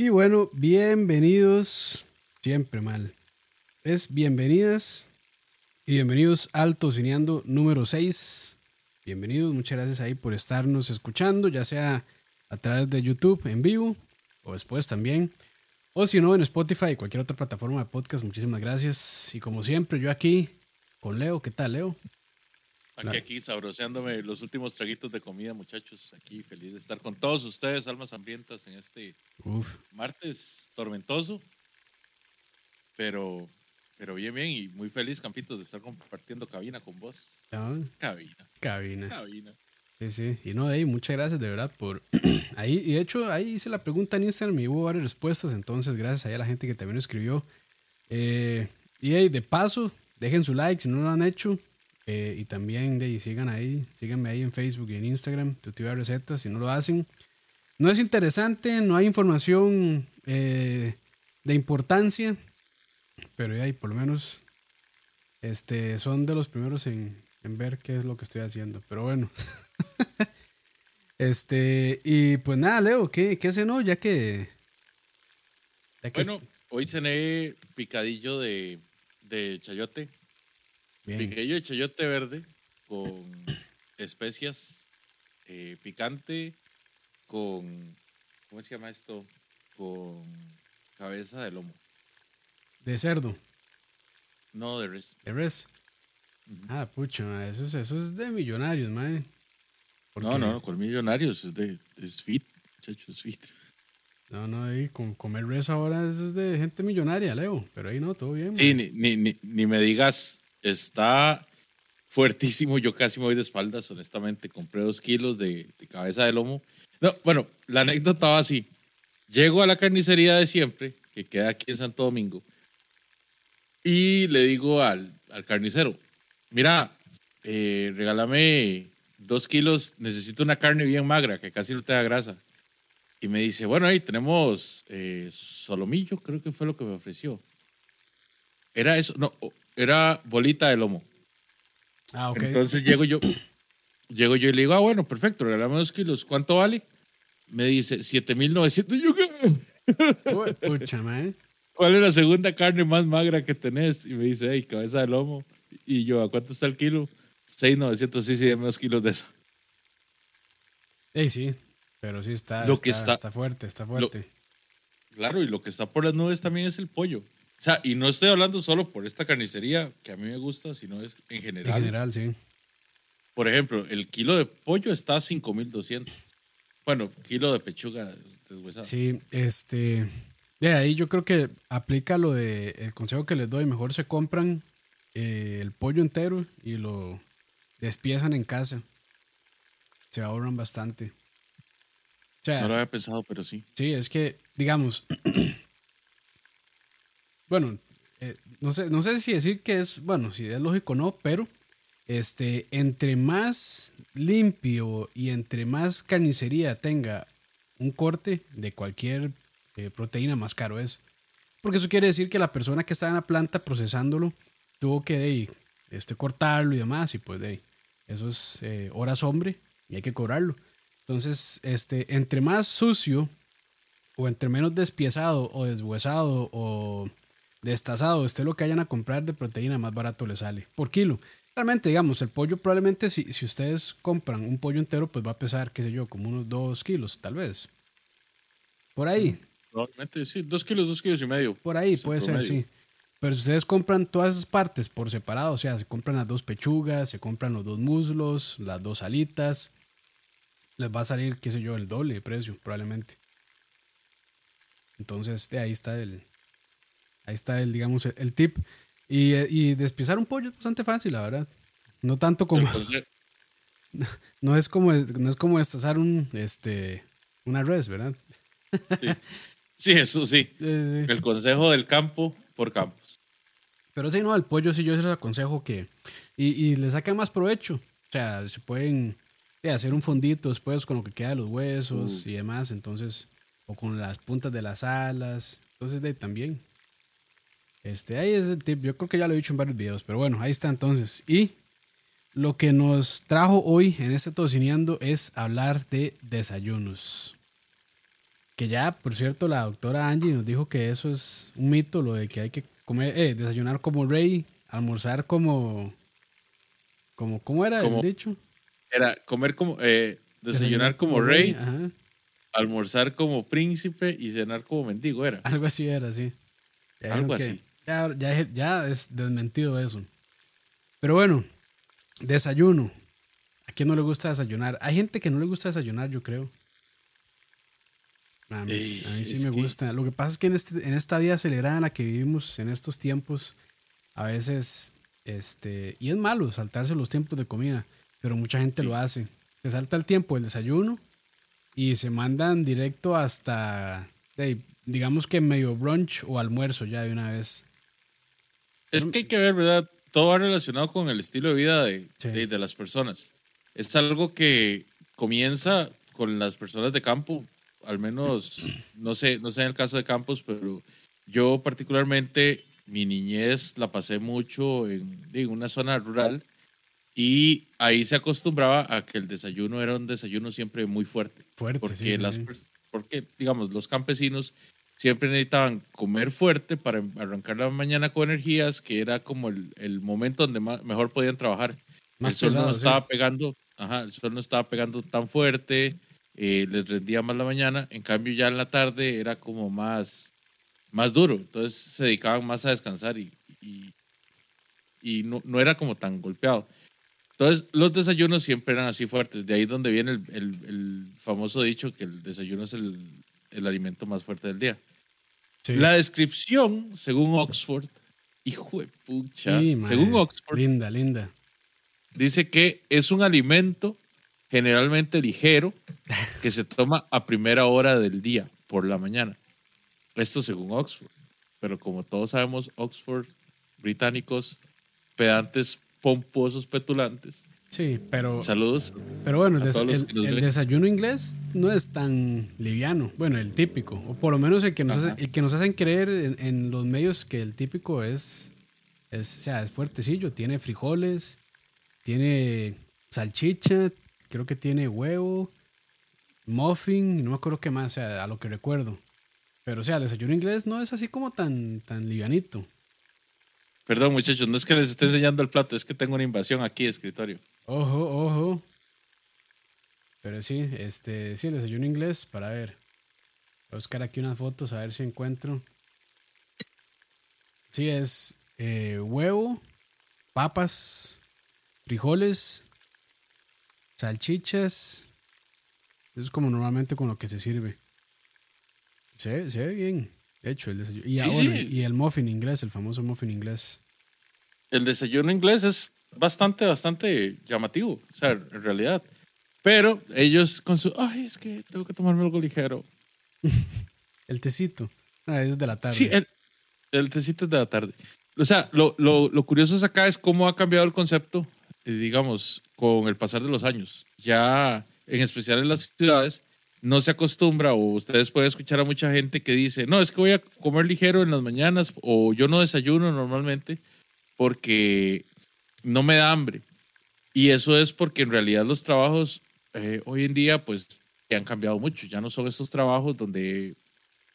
Y bueno, bienvenidos, siempre mal. Es bienvenidas y bienvenidos al Tocineando número 6. Bienvenidos, muchas gracias ahí por estarnos escuchando, ya sea a través de YouTube en vivo o después también. O si no, en Spotify y cualquier otra plataforma de podcast, muchísimas gracias. Y como siempre, yo aquí con Leo. ¿Qué tal, Leo? Aquí, aquí, sabroseándome los últimos traguitos de comida, muchachos. Aquí, feliz de estar con todos ustedes, almas hambrientas, en este martes tormentoso. Pero, pero bien, bien, y muy feliz, Campitos, de estar compartiendo cabina con vos. Ah. cabina. Cabina. Cabina. Sí, sí. Y no, ahí, muchas gracias de verdad por ahí. Y de hecho, ahí hice la pregunta en Instagram y hubo varias respuestas. Entonces, gracias a la gente que también escribió. Eh, y ahí, de paso, dejen su like si no lo han hecho. Eh, y también de, sigan ahí, síganme ahí en Facebook y en Instagram, Tutiva Recetas, si no lo hacen. No es interesante, no hay información eh, de importancia, pero ahí por lo menos este, son de los primeros en, en ver qué es lo que estoy haciendo. Pero bueno. este, y pues nada, Leo, ¿qué, qué cenó? Ya que. bueno, hoy cené picadillo de, de chayote. Picadillo de chayote verde con especias, eh, picante, con. ¿Cómo se llama esto? Con cabeza de lomo. ¿De cerdo? No, de res. ¿De res? Ah, pucho, eso es, eso es de millonarios, mae. No, no, con millonarios es de es fit, muchachos, es fit. No, no, ahí con comer res ahora eso es de gente millonaria, Leo. Pero ahí no, todo bien. Sí, ni, ni, ni, me digas, está fuertísimo. Yo casi me voy de espaldas, honestamente. Compré dos kilos de, cabeza de lomo. No, bueno, la anécdota va así. Llego a la carnicería de siempre, que queda aquí en Santo Domingo, y le digo al, al carnicero, mira, eh, regálame dos kilos, necesito una carne bien magra, que casi no te da grasa. Y me dice, bueno, ahí tenemos eh, solomillo, creo que fue lo que me ofreció. Era eso, no, era bolita de lomo. Ah, ok. Entonces llego yo, llego yo y le digo, ah, bueno, perfecto, regálame dos kilos, ¿cuánto vale? Me dice, 7,900. Yo, Pucha, man. ¿Cuál es la segunda carne más magra que tenés? Y me dice, hey, cabeza de lomo. Y yo, ¿a cuánto está el kilo? 6,900, sí, sí, menos kilos de eso. Ey, sí, pero sí está, lo está, que está, está fuerte, está fuerte. claro, y lo que está por las nubes también es el pollo. O sea, y no estoy hablando solo por esta carnicería que a mí me gusta, sino es en general. En general, sí. Por ejemplo, el kilo de pollo está a 5,200. Bueno, kilo de pechuga deshuesada. Sí, este... De ahí yo creo que aplica lo de el consejo que les doy, mejor se compran eh, el pollo entero y lo despiezan en casa. Se ahorran bastante. no lo había pensado, pero sí. Sí, es que, digamos, bueno, eh, no, sé, no sé si decir que es, bueno, si es lógico o no, pero este, entre más limpio y entre más carnicería tenga un corte de cualquier eh, proteína, más caro es. Porque eso quiere decir que la persona que está en la planta procesándolo tuvo que de, este, cortarlo y demás, y pues de eso es eh, horas hombre y hay que cobrarlo. Entonces, este, entre más sucio o entre menos despiezado o deshuesado o destazado esté lo que hayan a comprar de proteína, más barato le sale por kilo. Realmente, digamos, el pollo probablemente si, si ustedes compran un pollo entero, pues va a pesar, qué sé yo, como unos 2 kilos, tal vez. Por ahí. Probablemente sí, 2 kilos, 2 kilos y medio. Por ahí puede ser, sí. Pero si ustedes compran todas esas partes por separado, o sea, se compran las dos pechugas, se compran los dos muslos, las dos alitas, les va a salir, qué sé yo, el doble de precio, probablemente. Entonces, de ahí está el, ahí está el, digamos, el, tip. Y, y despiezar un pollo es bastante fácil, la verdad. No tanto como, no, es como, no es como destazar un, este, una res, ¿verdad? Sí, sí eso sí. El consejo del campo por campo. Pero sí, no, el pollo sí yo les aconsejo que... Y, y le saquen más provecho. O sea, se pueden hacer un fondito después con lo que queda de los huesos uh. y demás. Entonces, o con las puntas de las alas. Entonces, de, también. Este, ahí es el tip. Yo creo que ya lo he dicho en varios videos. Pero bueno, ahí está entonces. Y lo que nos trajo hoy en este tocineando es hablar de desayunos. Que ya, por cierto, la doctora Angie nos dijo que eso es un mito, lo de que hay que comer, eh, desayunar como rey, almorzar como, como, ¿cómo era Como- el dicho? Era comer como, eh, desayunar como rey, Ajá, almorzar como príncipe y cenar como mendigo, era. algo así era, sí. Algo así. Ya, ya, ya es desmentido eso. Pero bueno, desayuno. ¿A quién no le gusta desayunar? Hay gente que no le gusta desayunar, yo creo. A mí, Ey, a mí sí me que- gusta. Lo que pasa es que en, este, en esta vida acelerada en la que vivimos, en estos tiempos, a veces, este, y es malo saltarse los tiempos de comida, pero mucha gente Sí. lo hace. Se salta el tiempo del desayuno y se mandan directo hasta, digamos que medio brunch o almuerzo ya de una vez. Es que hay que ver, ¿verdad? Todo va relacionado con el estilo de vida de, Sí. de, de las personas. Es algo que comienza con las personas de campo, al menos, no sé, no sé en el caso de Campos, pero yo particularmente mi niñez la pasé mucho en, en una zona rural y ahí se acostumbraba a que el desayuno era un desayuno siempre muy fuerte. Fuerte, porque sí, sí, las sí. porque digamos los campesinos siempre necesitaban comer fuerte para arrancar la mañana con energías que era como el, el momento donde ma- mejor podían trabajar Más el sol pesado, no sí. estaba pegando ajá, el sol no estaba pegando tan fuerte eh, les rendía más la mañana en cambio ya en la tarde era como más más duro entonces se dedicaban más a descansar y, y, y no, no era como tan golpeado entonces, los desayunos siempre eran así fuertes. De ahí donde viene el, el- el famoso dicho que el desayuno es el, el alimento más fuerte del día. Sí. La descripción, según Oxford, hijo de pucha, Sí, según Oxford, Linda, linda. dice que es un alimento generalmente ligero que se toma a primera hora del día, por la mañana. Esto según Oxford. Pero como todos sabemos, Oxford, británicos, pedantes, pomposos, petulantes. Sí, pero, Saludos. pero bueno, el, des- desayuno inglés no es tan liviano. Bueno, el típico. O por lo menos el que nos, hace- el que nos hacen creer en, en los medios que el típico es, es, o sea, es fuertecillo. Tiene frijoles, tiene salchicha, creo que tiene huevo, muffin, no me acuerdo qué más, o sea, a lo que recuerdo. Pero, o sea, el desayuno inglés no es así como tan, tan livianito. Perdón, muchachos, no es que les esté enseñando el plato, es que tengo una invasión aquí de escritorio. Ojo, ojo. Pero sí, este, sí, el desayuno inglés, para ver. Voy a buscar aquí unas fotos a ver si encuentro. Sí, es eh, huevo, papas, frijoles, salchichas. Eso es como normalmente con lo que se sirve. Se, ve- se ve bien hecho el desayuno. Y, Sí, ah, sí. y el muffin inglés, el famoso muffin inglés. El desayuno inglés es bastante, bastante llamativo, o sea, en realidad. Pero ellos con su, ay, es que tengo que tomarme algo ligero. El tecito. Ah, es de la tarde. Sí, el, el tecito es de la tarde. O sea, lo, lo, lo curioso es acá es cómo ha cambiado el concepto, eh, digamos, con el pasar de los años. Ya, en especial en las ciudades, no se acostumbra o ustedes pueden escuchar a mucha gente que dice, no, es que voy a comer ligero en las mañanas o yo no desayuno normalmente porque no me da hambre. Y eso es porque en realidad los trabajos eh, hoy en día pues ya han cambiado mucho. Ya no son esos trabajos donde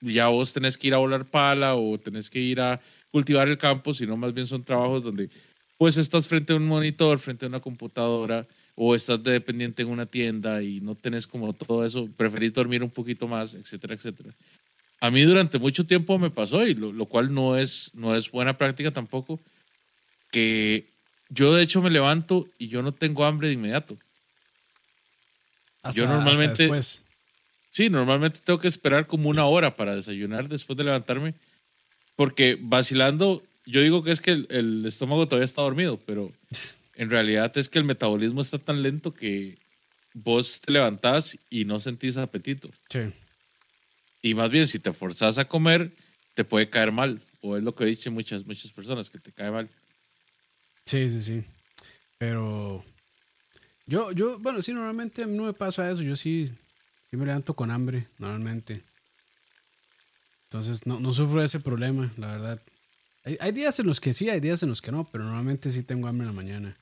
ya vos tenés que ir a volar pala o tenés que ir a cultivar el campo, sino más bien son trabajos donde pues estás frente a un monitor, frente a una computadora o estás de dependiente en una tienda y no tenés como todo eso, preferís dormir un poquito más, etcétera, etcétera. A mí durante mucho tiempo me pasó y lo, lo cual no es, no es buena práctica tampoco, que yo de hecho me levanto y yo no tengo hambre de inmediato. Hasta- yo normalmente-. Sí, normalmente tengo que esperar como una hora para desayunar después de levantarme, porque vacilando, yo digo que es que el, el estómago todavía está dormido, pero en realidad es que el metabolismo está tan lento que vos te levantás y no sentís apetito. Sí. Y más bien, si te forzás a comer, te puede caer mal, o es lo que dicen muchas, muchas personas, que te cae mal. Sí, sí, sí. Pero yo, yo, bueno, sí, normalmente no me pasa eso. Yo sí, sí me levanto con hambre, normalmente. Entonces no, no sufro ese problema, la verdad. Hay, hay días en los que sí, hay días en los que no, pero normalmente sí tengo hambre en la mañana.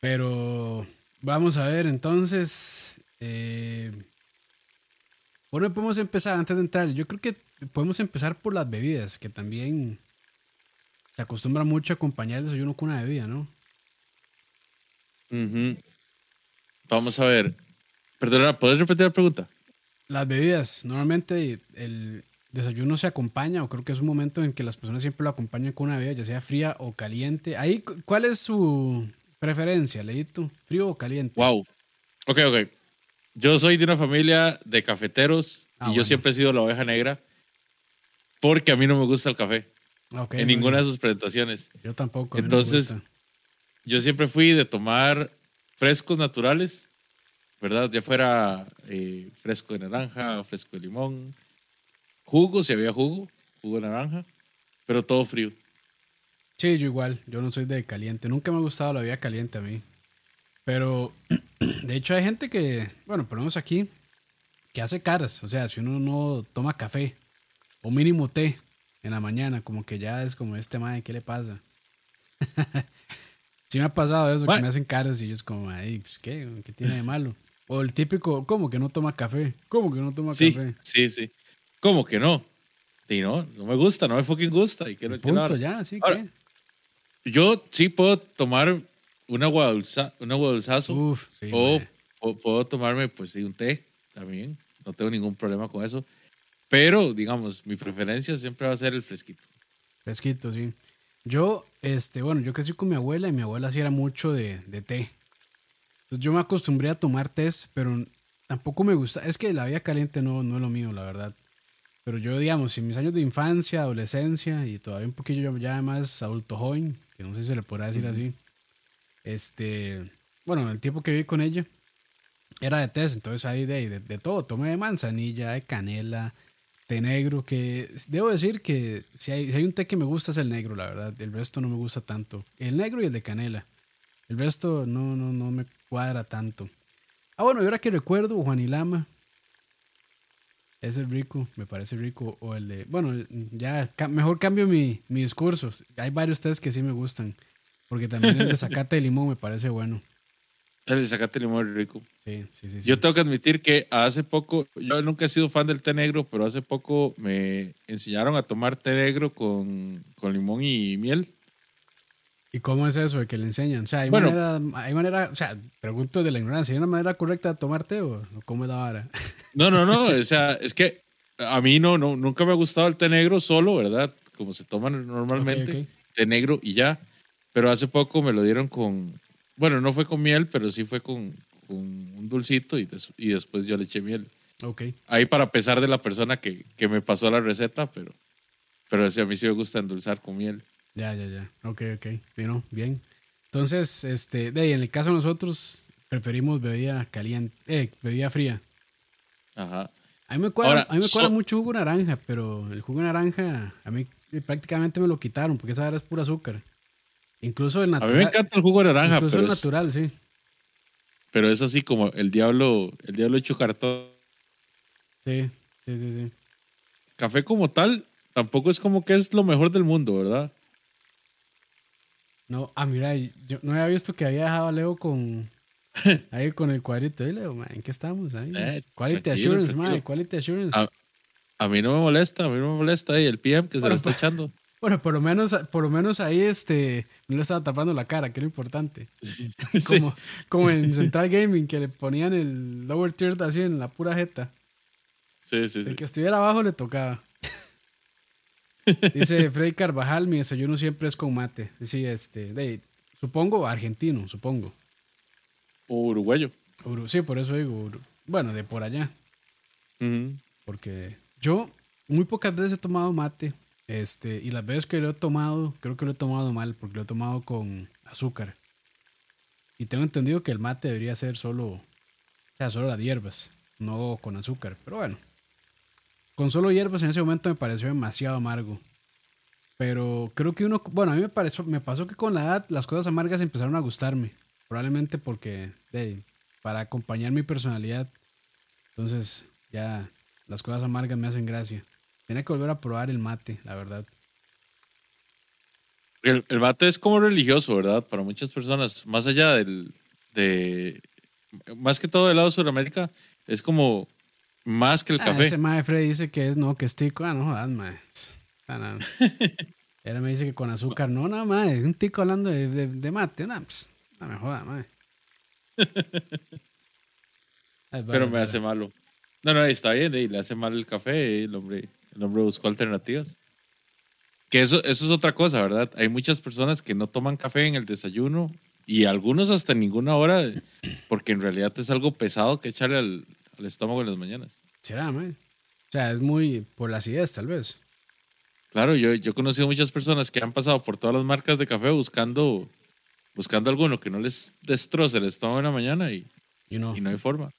Pero vamos a ver, entonces, eh, Bueno, podemos empezar antes de entrar. Yo creo que podemos empezar por las bebidas, que también se acostumbra mucho a acompañar el desayuno con una bebida, ¿no? Vamos a ver. Perdona, ¿puedes repetir la pregunta? Las bebidas, normalmente el desayuno se acompaña, o creo que es un momento en que las personas siempre lo acompañan con una bebida, ya sea fría o caliente. Ahí, cu- ¿cuál es su preferencia, Leito? ¿Frío o caliente? Wow. Ok, ok. Yo soy de una familia de cafeteros Ah, y yo siempre he sido la oveja negra porque a mí no me gusta el café Ok, en ninguna de sus presentaciones. Yo tampoco. Entonces. Yo siempre fui de tomar frescos naturales, ¿verdad? Ya fuera eh, fresco de naranja, fresco de limón, jugo, si había jugo, jugo de naranja, pero todo frío. Sí, yo igual. Yo no soy de caliente. Nunca me ha gustado la bebida caliente a mí. Pero, de hecho, hay gente que, bueno, ponemos aquí, que hace caras. O sea, si uno no toma café o mínimo té en la mañana, como que ya es como este madre, ¿qué le pasa? sí me ha pasado eso, que Mae. me hacen caras y yo es como, ay, pues, ¿qué? ¿Qué tiene de malo? O el típico, ¿cómo que no toma café? ¿Cómo que no toma Sí, café? sí, sí. ¿Cómo que no? Y no, no me gusta, no me fucking gusta. ¿Y qué, qué Punto, hora? ya, sí, Ahora, ¿qué? Yo sí puedo tomar un agua, dulza, un agua dulzazo Uf, sí. o, o puedo tomarme pues sí, un té también. No tengo ningún problema con eso. Pero, digamos, mi preferencia siempre va a ser el fresquito. Fresquito, sí. Yo, este, bueno, yo crecí con mi abuela y mi abuela sí era mucho de, de té. Entonces yo me acostumbré a tomar té, pero tampoco me gusta. Es que la vida caliente no, no es lo mío, la verdad. Pero yo, digamos, en mis años de infancia, adolescencia y todavía un poquillo ya más adulto joven, que no sé si se le podrá decir así, este, bueno, el tiempo que viví con ella era de té, entonces ahí de, de, de todo, tomé de manzanilla, de canela, té negro, que debo decir que si hay, si hay un té que me gusta es el negro, la verdad. El resto no me gusta tanto. El negro y el de canela. El resto no, no, no me cuadra tanto. Ah, bueno, y ahora que recuerdo, Juanilama. Ese es rico, me parece rico. O el de. Bueno, ya, ca- mejor cambio mi, mi discurso. Hay varios tés que sí me gustan. Porque también el de zacate de limón me parece bueno. El de zacate rico. Sí, sí, sí. sí. Yo tengo que admitir que hace poco, yo nunca he sido fan del té negro, pero hace poco me enseñaron a tomar té negro con, con limón y miel. ¿Y cómo es eso de que le enseñan? O sea, hay Bueno. manera, hay manera, o sea, pregunto de la ignorancia, ¿hay una manera correcta de tomar té o cómo es la vara? No, no, no, o sea, es que a mí no, no, nunca me ha gustado el té negro solo, ¿verdad? Como se toma normalmente, té negro y ya. Pero hace poco me lo dieron con, bueno, no fue con miel, pero sí fue con, con un dulcito y, des- y después yo le eché miel. Ok. Ahí para pesar de la persona que, que me pasó la receta, pero, pero sí, a mí sí me gusta endulzar con miel. Ya, ya, ya. Ok, ok. Bien, bien. Entonces, este, de ahí, en el caso de nosotros, preferimos bebida caliente, eh, bebida fría. Ajá. A mí me cuadra, Ahora, a mí me cuadra so- mucho jugo naranja, pero el jugo naranja, a mí eh, prácticamente me lo quitaron, porque esa es pura azúcar. Incluso el A natural. mí me encanta el jugo de naranja, Incluso pero el es, natural, sí. pero es así como el diablo, el diablo hecho cartón. Sí, sí, sí, sí. Café como tal, tampoco es como que es lo mejor del mundo, ¿verdad? No, ah, mira, yo no había visto que había dejado a Leo con. Ahí con el cuadrito. Leo, man, ¿en qué estamos? Ahí. Eh, quality assurance, man. Quality assurance. A mí no me molesta, a mí no me molesta ahí el PM que se lo está pues- echando. Bueno, por lo menos, por lo menos ahí este, no le estaba tapando la cara, que es lo importante. Sí. Como, en Central Gaming, que le ponían el lower tier así en la pura jeta. Sí, sí, sí. El que estuviera abajo le tocaba. Dice Freddy Carvajal, mi desayuno siempre es con mate. Sí, este, de, supongo argentino, supongo. O uruguayo. Uru- sí, por eso digo, Uru- bueno, de por allá. Porque yo muy pocas veces he tomado mate. Este, y las veces que lo he tomado, creo que lo he tomado mal, porque lo he tomado con azúcar. Y tengo entendido que el mate debería ser solo, o sea, solo las hierbas, no con azúcar. Pero bueno, con solo hierbas en ese momento me pareció demasiado amargo. Pero creo que uno, bueno, a mí me, pareció, me pasó que con la edad las cosas amargas empezaron a gustarme. Probablemente porque, de, para acompañar mi personalidad. Entonces, ya las cosas amargas me hacen gracia. Tiene que volver a probar el mate, la verdad. El, el mate es como religioso, ¿verdad? Para muchas personas, más allá del, de, más que todo del lado de Sudamérica, es como más que el Ah, café. ese mae Freddy dice que es, no, que es tico. Ah, no jodas, mae. Ah, no. Él me dice que con azúcar, no, no, mae. Un tico hablando de, de, de mate. No, pues, no me joda, mae. Ay, pero me hace malo. No, no, está bien, y le hace mal el café, el hombre, el hombre buscó alternativas. Que eso, eso es otra cosa, ¿verdad? Hay muchas personas que no toman café en el desayuno y algunos hasta ninguna hora, porque en realidad es algo pesado que echarle al, al estómago en las mañanas. ¿Será, mae? O sea, es muy por la acidez, tal vez. Claro, yo, yo he conocido muchas personas que han pasado por todas las marcas de café buscando, buscando alguno que no les destroce el estómago en la mañana y, You know. y no hay forma.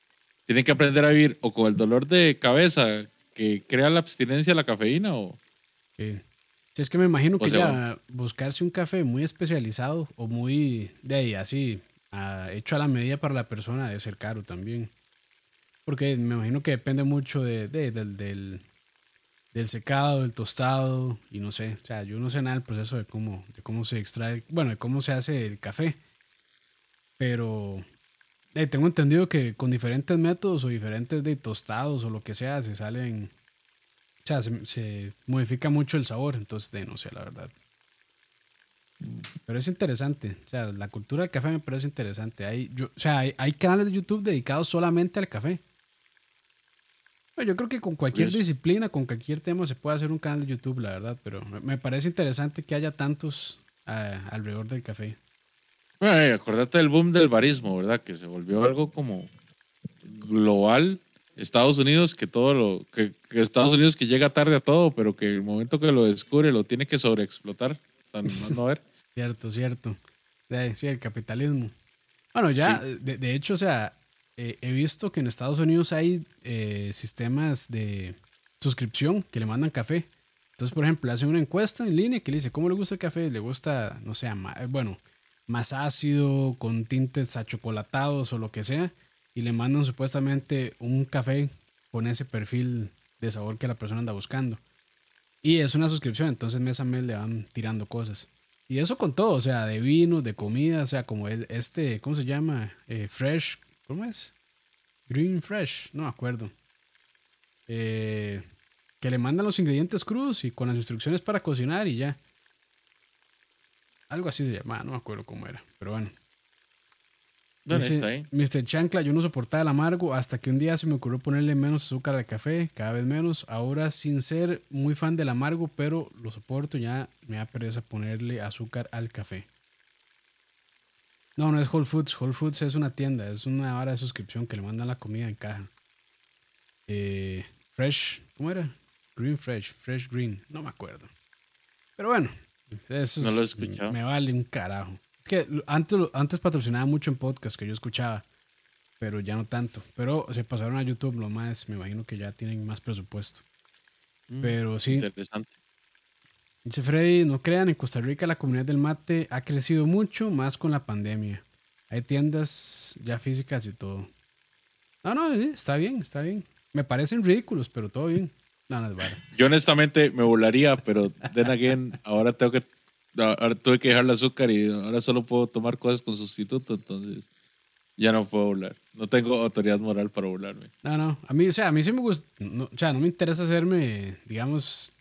Tienen que aprender a vivir o con el dolor de cabeza que crea la abstinencia a la cafeína o... Sí. Sí, es que me imagino O que sea, ya buscarse un café muy especializado o muy de ahí, así, hecho a la medida para la persona debe ser caro también. Porque me imagino que depende mucho de, de- del, del, del secado, del tostado y no sé. O sea, yo no sé nada del proceso de cómo, de cómo se extrae, bueno, de cómo se hace el café. Pero eh, tengo entendido que con diferentes métodos o diferentes de tostados o lo que sea, se salen o sea, se, se modifica mucho el sabor, entonces de no sé, la verdad. Pero es interesante, o sea, la cultura del café me parece interesante. Hay, yo, o sea, hay, hay canales de YouTube dedicados solamente al café. Bueno, yo creo que con cualquier Curioso. disciplina, con cualquier tema, se puede hacer un canal de YouTube, la verdad, pero me, me parece interesante que haya tantos ah, alrededor del café. Acordate del boom del barismo, ¿verdad? Que se volvió algo como global. Estados Unidos, que todo lo. Que, que Estados Unidos que llega tarde a todo, pero que el momento que lo descubre lo tiene que sobreexplotar. Están a ver. Cierto, cierto. Sí, sí, el capitalismo. Bueno, ya, de, de hecho, o sea, eh, he visto que en Estados Unidos hay eh, sistemas de suscripción que le mandan café. Entonces, por ejemplo, hacen una encuesta en línea que le dice, ¿cómo le gusta el café? ¿Le gusta, no sé, bueno, más ácido, con tintes achocolatados o lo que sea? Y le mandan supuestamente un café con ese perfil de sabor que la persona anda buscando. Y es una suscripción, entonces mes a mes le van tirando cosas. Y eso con todo, o sea, de vino, de comida, o sea, como este, ¿cómo se llama? Eh, fresh, ¿cómo es? Green Fresh, no me acuerdo. Eh, que le mandan los ingredientes crudos y con las instrucciones para cocinar y ya. Algo así se llamaba, no me acuerdo cómo era, pero bueno. Dice, está ahí. Mr. Chancla, yo no soportaba el amargo hasta que un día se me ocurrió ponerle menos azúcar al café, cada vez menos. Ahora, sin ser muy fan del amargo, pero lo soporto, ya me da pereza ponerle azúcar al café. No, no es Whole Foods. Whole Foods es una tienda, es una hora de suscripción que le mandan la comida en caja. Eh, fresh, ¿cómo era? Green Fresh, Fresh Green, no me acuerdo. Pero bueno, eso No lo he escuchado. Me vale un carajo. Es que antes, antes patrocinaba mucho en podcast que yo escuchaba, pero ya no tanto. Pero se pasaron a YouTube, lo más, me imagino que ya tienen más presupuesto. Mm, Pero sí, Interesante. dice Freddy, no crean, en Costa Rica la comunidad del mate ha crecido mucho, más con la pandemia. Hay tiendas ya físicas y todo. No, no, está bien, está bien. Me parecen ridículos, pero todo bien. No, no es vara. Yo honestamente me volaría, pero then again, ahora tengo que. Ahora tuve que dejar el azúcar y ahora solo puedo tomar cosas con sustituto, entonces ya no puedo volar. No tengo autoridad moral para volarme. No, no, a mí, o sea, a mí sí me gusta, no, o sea, no me interesa hacerme, digamos,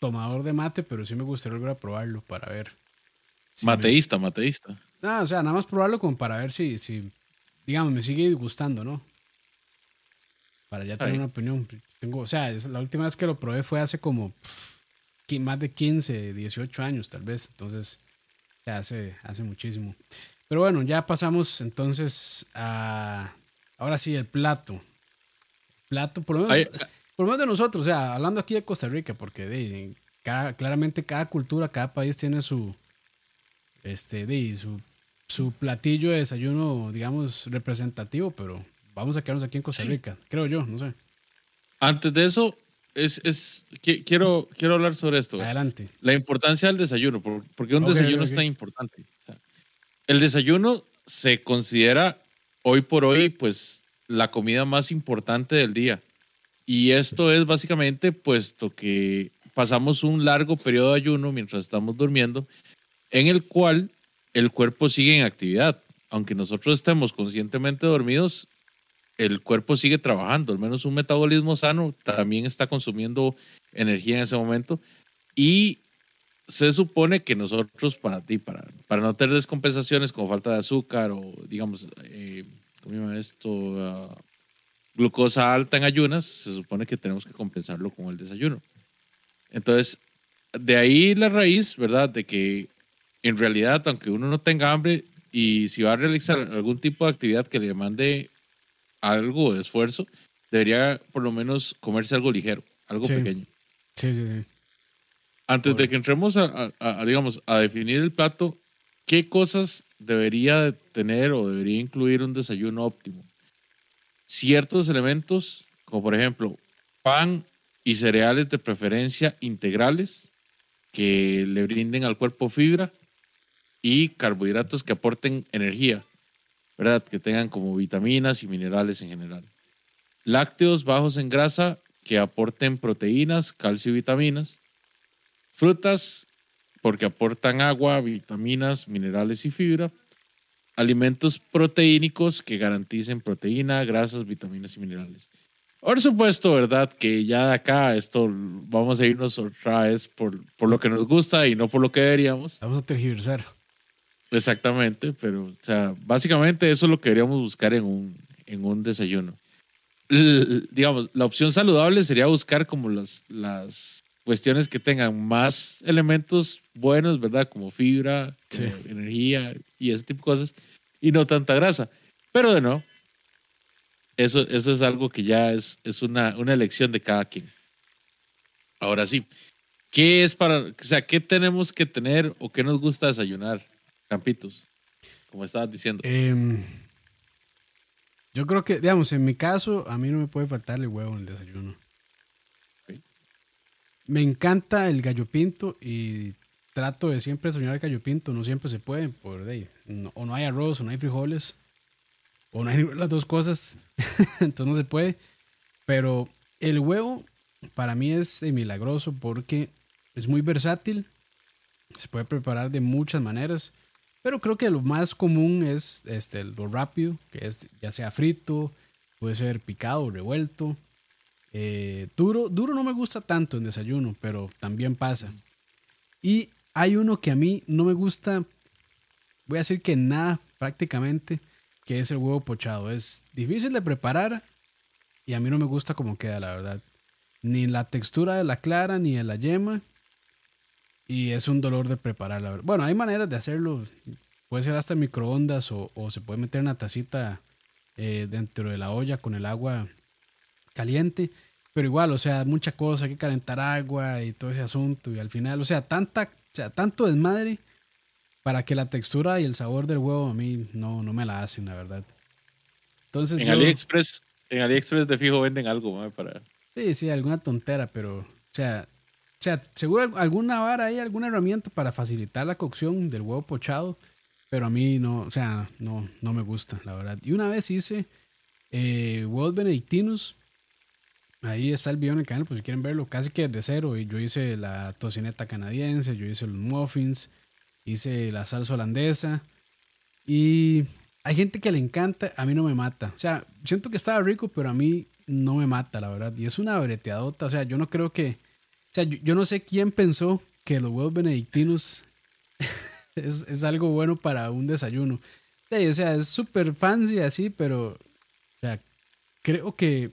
tomador de mate, pero sí me gustaría volver a probarlo para ver. si me- mateísta, mateísta. No, o sea, nada más probarlo como para ver si, si digamos, me sigue gustando, ¿no? Para ya tener una opinión. Tengo, o sea, es- la última vez que lo probé fue hace como pff, más de 15, 18 años, tal vez. Entonces, o sea, hace, hace muchísimo. Pero bueno, ya pasamos entonces a. Ahora sí, el plato. Plato, por lo menos, Ay, por lo menos de nosotros, o sea, hablando aquí de Costa Rica, porque de, cada- claramente cada cultura, cada país tiene su. Este, de, su, su platillo de desayuno, digamos, representativo, pero vamos a quedarnos aquí en Costa Sí. Rica, creo yo, no sé. Antes de eso, es, es, qui- quiero, quiero hablar sobre esto. Adelante. La importancia del desayuno. ¿Por, por qué un Ok, desayuno ok, es tan importante? O sea, el desayuno se considera hoy por hoy, pues, la comida más importante del día. Y esto es básicamente puesto que pasamos un largo periodo de ayuno mientras estamos durmiendo, en el cual el cuerpo sigue en actividad. Aunque nosotros estemos conscientemente dormidos, el cuerpo sigue trabajando, al menos un metabolismo sano también está consumiendo energía en ese momento y se supone que nosotros para ti, para, para no tener descompensaciones como falta de azúcar o digamos, eh, ¿cómo esto? Ah, glucosa alta en ayunas, se supone que tenemos que compensarlo con el desayuno. Entonces, de ahí la raíz, ¿verdad? De que en realidad, aunque uno no tenga hambre y si va a realizar algún tipo de actividad que le demande algo de esfuerzo, debería por lo menos comerse algo ligero, algo pequeño. Sí, sí, sí. Antes de que entremos a, digamos, a definir el plato, ¿qué cosas debería tener o debería incluir un desayuno óptimo? Ciertos elementos, como por ejemplo pan y cereales de preferencia integrales, que le brinden al cuerpo fibra y carbohidratos que aporten energía, ¿verdad? Que tengan como vitaminas y minerales en general. Lácteos bajos en grasa que aporten proteínas, calcio y vitaminas frutas porque aportan agua, vitaminas, minerales y fibra, alimentos proteínicos que garanticen proteína, grasas, vitaminas y minerales. Por supuesto, ¿verdad? Que ya de acá esto vamos a irnos otra vez por, por lo que nos gusta y no por lo que deberíamos. Vamos a tergiversar. Exactamente, pero o sea, básicamente eso es lo que deberíamos buscar en un, en un desayuno. digamos, la opción saludable sería buscar como las, las cuestiones que tengan más elementos buenos, ¿verdad? Como fibra, energía y ese tipo de cosas, y no tanta grasa. Pero de no, eso, eso es algo que ya es, es una, una elección de cada quien. Ahora sí, ¿qué es para, o sea, qué tenemos que tener o qué nos gusta desayunar, Campitos? Como estabas diciendo. Em, yo creo que, digamos, en mi caso, a mí no me puede faltar el huevo en el desayuno. Me encanta el gallo pinto y trato de siempre soñar el gallo pinto. No siempre se puede, por ahí. o no hay arroz, o no hay frijoles, o no hay las dos cosas. Entonces no se puede. Pero el huevo para mí es milagroso porque es muy versátil. Se puede preparar de muchas maneras. Pero creo que lo más común es este, lo rápido, que es ya sea frito, puede ser picado, revuelto. Eh, duro, duro no me gusta tanto en desayuno, pero también pasa. Y hay uno que a mí no me gusta, voy a decir que nada prácticamente, que es el huevo pochado. Es difícil de preparar y a mí no me gusta como queda, la verdad. Ni la textura de la clara, ni de la yema. Y es un dolor de preparar, la verdad. Bueno, hay maneras de hacerlo. Puede ser hasta microondas o, se puede meter una tacita eh, dentro de la olla con el agua caliente, pero igual, o sea, mucha cosa, hay que calentar agua y todo ese asunto, y al final, o sea, tanta, o sea, tanto desmadre para que la textura y el sabor del huevo a mí no, no me la hacen, la verdad. Entonces, en AliExpress, en AliExpress de fijo venden algo, para. Sí, sí, alguna tontera, pero, o sea, o sea, seguro alguna vara ahí, alguna herramienta para facilitar la cocción del huevo pochado, pero a mí no, o sea, no, no me gusta, la verdad. Y una vez hice eh, huevos benedictinos Ahí está el video en el canal, pues si quieren verlo, casi que de cero. Y yo hice la tocineta canadiense, yo hice los muffins, hice la salsa holandesa. Y hay gente que le encanta, a mí no me mata. O sea, siento que estaba rico, pero a mí no me mata, la verdad. Y es una breteadota. O sea, yo no creo que. Sea, yo, no sé quién pensó que los huevos benedictinos es, es, algo bueno para un desayuno. o sea, es súper fancy así, pero. O sea, creo que.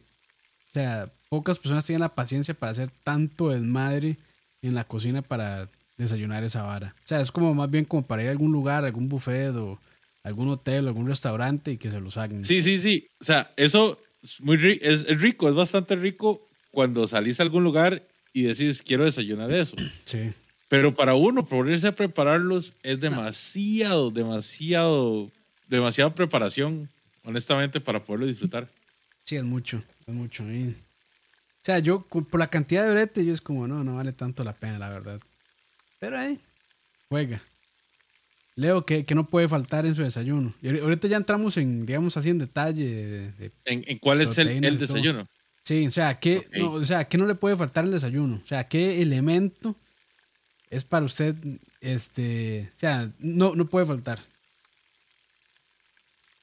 O sea, pocas personas tienen la paciencia para hacer tanto desmadre en la cocina para desayunar esa vara. O sea, es como más bien como para ir a algún lugar, algún buffet o algún hotel algún restaurante y que se los hagan. Sí, sí, sí. O sea, eso es muy es, rico, es bastante rico cuando salís a algún lugar y decís, quiero desayunar de eso. Sí. Pero para uno ponerse a prepararlos es demasiado, demasiado, demasiada preparación, honestamente, para poderlo disfrutar. Sí, es mucho, es mucho. O sea, yo por la cantidad de brete, yo es como, no, no vale tanto la pena, la verdad. Pero ahí, juega. Leo, que, no puede faltar en su desayuno. Y ahorita ya entramos en, digamos así, en detalle. ¿En, cuál es el, desayuno? Sí, o sea, ¿qué, no, o sea, ¿qué no le puede faltar el desayuno? O sea, ¿qué elemento es para usted, este, o sea, no, no puede faltar?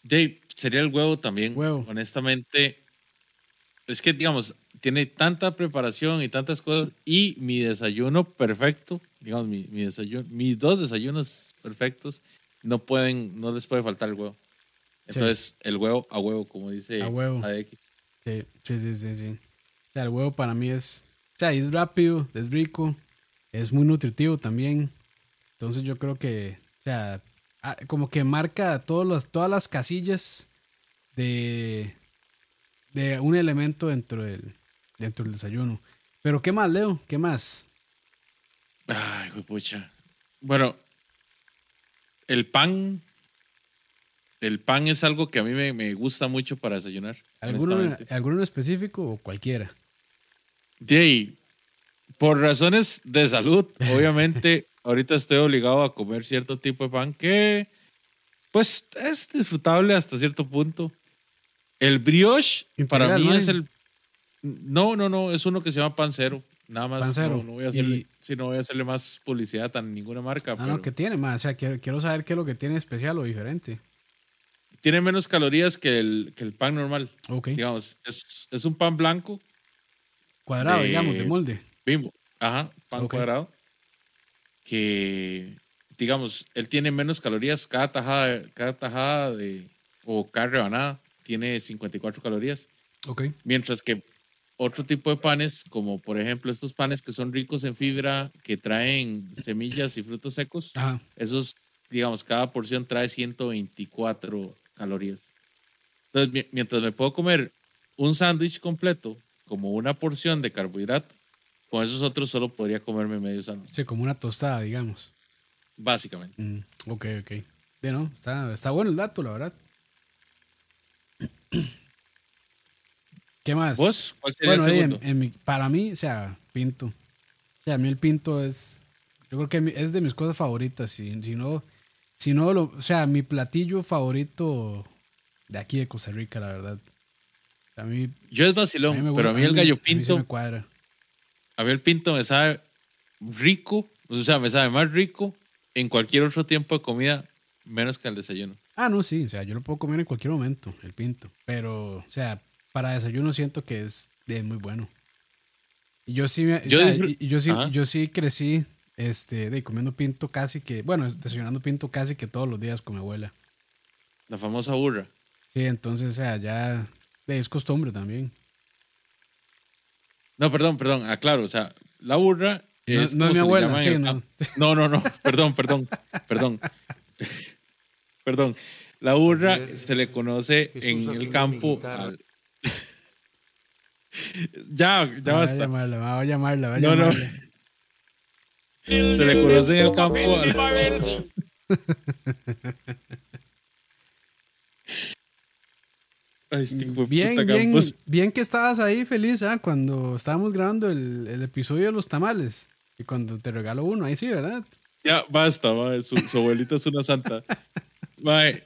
Dave, sería el huevo también. Huevo. Honestamente, es que, digamos, tiene tanta preparación y tantas cosas. Y mi desayuno perfecto, digamos, mi, mi desayuno, mis dos desayunos perfectos, no pueden, no les puede faltar el huevo. Entonces, el huevo a huevo, como dice A huevo. ADX. Sí, sí, sí, sí. O sea, el huevo para mí es, o sea, es rápido, es rico, es muy nutritivo también. Entonces yo creo que, o sea, como que marca todos los, todas las casillas de, de un elemento dentro del, dentro del desayuno. Pero ¿qué más, Leo? ¿Qué más? Ay, pucha. Bueno, el pan. El pan es algo que a mí me, me gusta mucho para desayunar. ¿Alguno, honestamente. ¿Alguno en específico o cualquiera? Ahí, por razones de salud, obviamente, ahorita estoy obligado a comer cierto tipo de pan que, pues, es disfrutable hasta cierto punto. El brioche, para mí ¿no? es el. No, no, no, es uno que se llama Pancero. Nada más. Pancero. No, no voy a hacerle, Y- sí, no voy a hacerle más publicidad a ninguna marca. Ah, pero no, ¿qué tiene más? O sea, quiero, quiero saber qué es lo que tiene especial o diferente. Tiene menos calorías que el, que el pan normal. Ok. Digamos, es, es un pan blanco, Cuadrado, de- digamos, de molde. bimbo. Ajá, pan cuadrado. Que, digamos, él tiene menos calorías. Cada tajada, cada tajada de, o cada rebanada tiene 54 calorías. Ok. Mientras que otro tipo de panes, como por ejemplo estos panes que son ricos en fibra, que traen semillas y frutos secos, Ajá. esos, digamos, cada porción trae 124 calorías. Entonces, mi- mientras me puedo comer un sándwich completo, como una porción de carbohidrato, con esos otros solo podría comerme medio sándwich, Sí, como una tostada, digamos. básicamente. Mm, ok, ok. De no, está, está bueno el dato, la verdad. ¿Qué más? ¿Vos? ¿Cuál sería Bueno, el ahí en- segundo? en mi- para mí, o sea, pinto. O sea, a mí el pinto es, yo creo que es de mis cosas favoritas. Si, si no, si no lo, o sea, mi platillo favorito de aquí de Costa Rica, la verdad. A mí, Yo es vacilón, pero a mí el gallo a mí pinto, me cuadra. a mí el pinto me sabe rico, o sea, me sabe más rico en cualquier otro tiempo de comida, menos que al desayuno. Ah, no, sí, o sea, yo lo puedo comer en cualquier momento, el pinto. Pero, o sea, para desayuno siento que es, es muy bueno. Y yo sí, o Yo sea, sí, yo sí crecí este, de comiendo pinto casi que, bueno, desayunando pinto casi que todos los días con mi abuela. La famosa burra. Sí, entonces, o sea, ya de- es costumbre también. No, perdón, perdón, aclaro, o sea, la burra No, es no como es mi abuela, sí, el no. No, no, no, perdón, perdón, perdón. Perdón. La burra se le conoce Jesús en el campo. al- ya, ya voy a basta. llamarla, voy a llamarla, voy a No, no. Se le conoce en el campo. Ay, este Bien, puta bien, bien que estabas ahí feliz, ¿ah? Cuando estábamos grabando el, el episodio de los tamales. Y cuando te regalo uno, ahí sí, ¿verdad? Ya, basta, Su, su abuelita es una santa. Mae,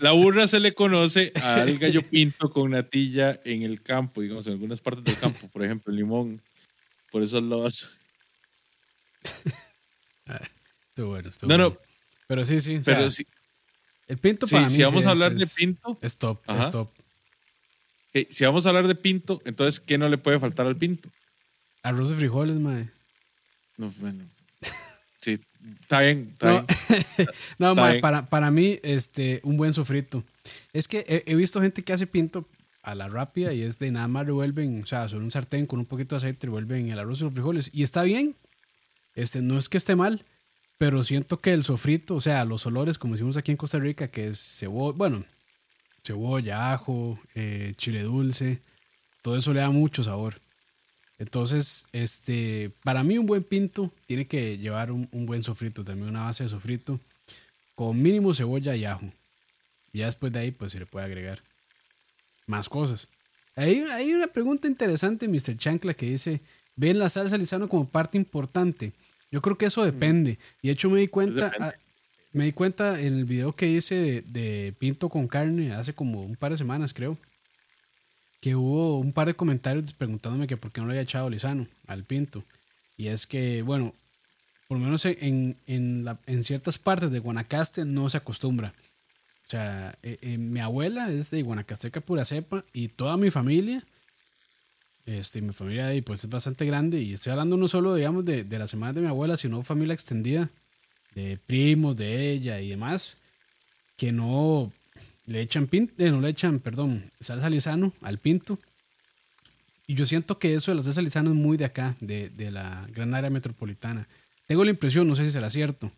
la burra se le conoce al gallo pinto con natilla en el campo, digamos, en algunas partes del campo, por ejemplo, en Limón. Por eso lo hace. Estuvo bueno, estuvo No, bueno. no, Pero sí, sí. o pero sea, si, el pinto sí, para mí si vamos sí a es- hablar de pinto, Es top, Ajá. es top. eh, si vamos a hablar de pinto, entonces, ¿qué no le puede faltar al pinto? Arroz y frijoles, mae. No, bueno. Sí, está bien, está No, bien. no, Está bien. para, para mí, este, un buen sofrito. Es que he, he visto gente que hace pinto a la rápida y es de nada más revuelven, o sea, sobre un sartén con un poquito de aceite revuelven el arroz y los frijoles. Y está bien. Este, no es que esté mal, pero siento que el sofrito, o sea, los olores, como decimos aquí en Costa Rica, que es cebolla, bueno, cebolla, ajo, eh, chile dulce, todo eso le da mucho sabor. Entonces, este, para mí un buen pinto tiene que llevar un, buen sofrito, también una base de sofrito, con mínimo cebolla y ajo. Y ya después de ahí, pues se le puede agregar más cosas. Hay, hay una pregunta interesante, Mr. Chancla, que dice, ¿ven la salsa lisano como parte importante? Yo creo que eso depende. Y de hecho me di cuenta, ah, me di cuenta en el video que hice de, de pinto con carne hace como un par de semanas, creo, que hubo un par de comentarios preguntándome que por qué no le había echado lisano al pinto. Y es que, bueno, por lo menos en, en, la- en ciertas partes de Guanacaste no se acostumbra. O O sea, eh, eh, mi abuela es de Guanacasteca pura cepa y toda mi familia, este, mi familia ahí pues es bastante grande y estoy hablando no solo, digamos, de, de la semana de mi abuela, sino familia extendida, de primos de ella y demás, que no le echan pinto, eh, no le echan, perdón, salsa lisano al pinto. Y yo siento que eso de la salsa lisano es muy de acá, de, de la gran área metropolitana. Tengo la impresión, no sé si será cierto,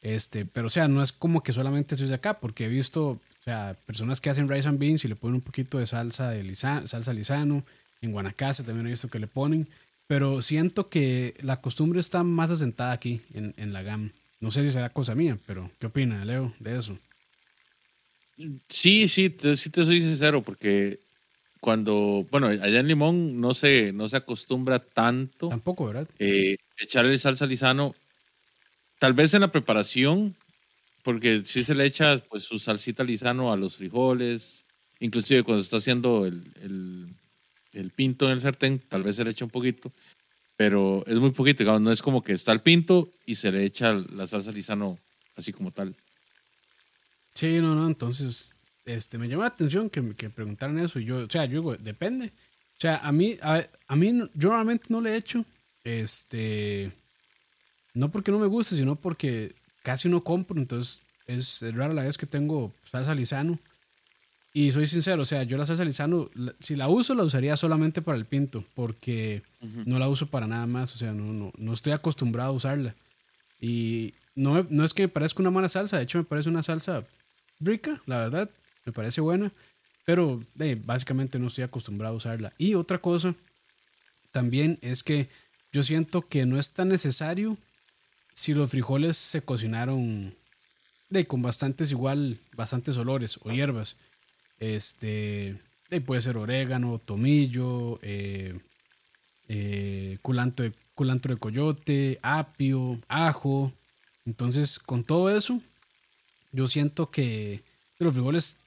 este, pero o sea, no es como que solamente es de acá, porque he visto, o sea, personas que hacen rice and beans y le ponen un poquito de salsa de lisa, salsa lisano. En Guanacaste también he visto que le ponen. Pero siento que la costumbre está más asentada aquí, en, en la GAM. No sé si será cosa mía, pero ¿qué opina, Leo, de eso? Sí, sí, te, sí te soy sincero, porque cuando, bueno, allá en Limón no se, no se acostumbra tanto Tampoco, ¿verdad? eh, echarle salsa lisano, tal vez en la preparación, porque sí se le echa pues su salsita lisano a los frijoles, inclusive cuando se está haciendo el, el, el pinto en el sartén, tal vez se le echa un poquito, pero es muy poquito, no es como que está el pinto y se le echa la salsa lisano así como tal. Sí, no, no, entonces, este, me llamó la atención que, me- preguntaran eso y yo, o sea, yo digo, depende. O sea, a mí, a, mí, yo normalmente no le echo, este, no porque no me guste, sino porque casi no compro, entonces es rara la vez que tengo salsa lisano. Y soy sincero, o sea, yo la salsa lisano, la- si la uso, la usaría solamente para el pinto, porque no la uso para nada más, o sea, no, no, no estoy acostumbrado a usarla. Y no, no es que me parezca una mala salsa, de hecho me parece una salsa rica, la verdad, me parece buena, pero eh, básicamente no estoy acostumbrado a usarla. Y otra cosa también es que yo siento que no es tan necesario si los frijoles se cocinaron de, con bastantes igual, bastantes olores o hierbas. Este, de, puede ser orégano, tomillo, eh, eh, culantro, de, culantro de coyote, apio, ajo. Entonces, con todo eso, yo siento que los frijoles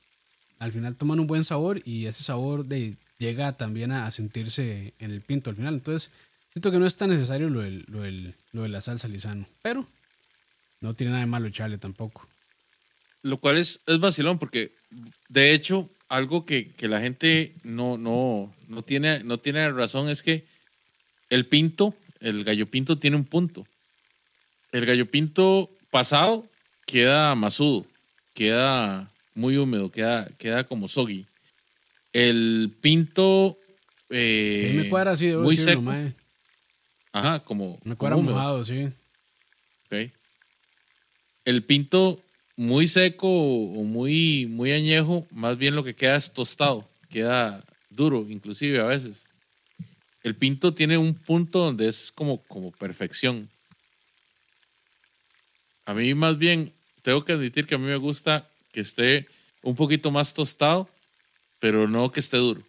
al final toman un buen sabor y ese sabor de, llega también a, sentirse en el pinto al final. Entonces, siento que no es tan necesario lo, lo, lo de la salsa lisano, pero no tiene nada de malo echarle tampoco. Lo cual es, es vacilón porque, de hecho, algo que, que la gente no, no, no, tiene, no tiene razón es que el pinto, el gallo pinto tiene un punto. El gallo pinto pasado queda masudo, queda muy húmedo, queda, queda como soggy. El pinto eh, me cuadra así, muy decirlo, seco. mae. Ajá, como, Me cuadra mojado, sí. Ok. El pinto muy seco o muy, muy añejo, más bien lo que queda es tostado, queda duro, inclusive a veces. El pinto tiene un punto donde es como, como perfección. A mí más bien, tengo que admitir que a mí me gusta que esté un poquito más tostado, pero no que esté duro.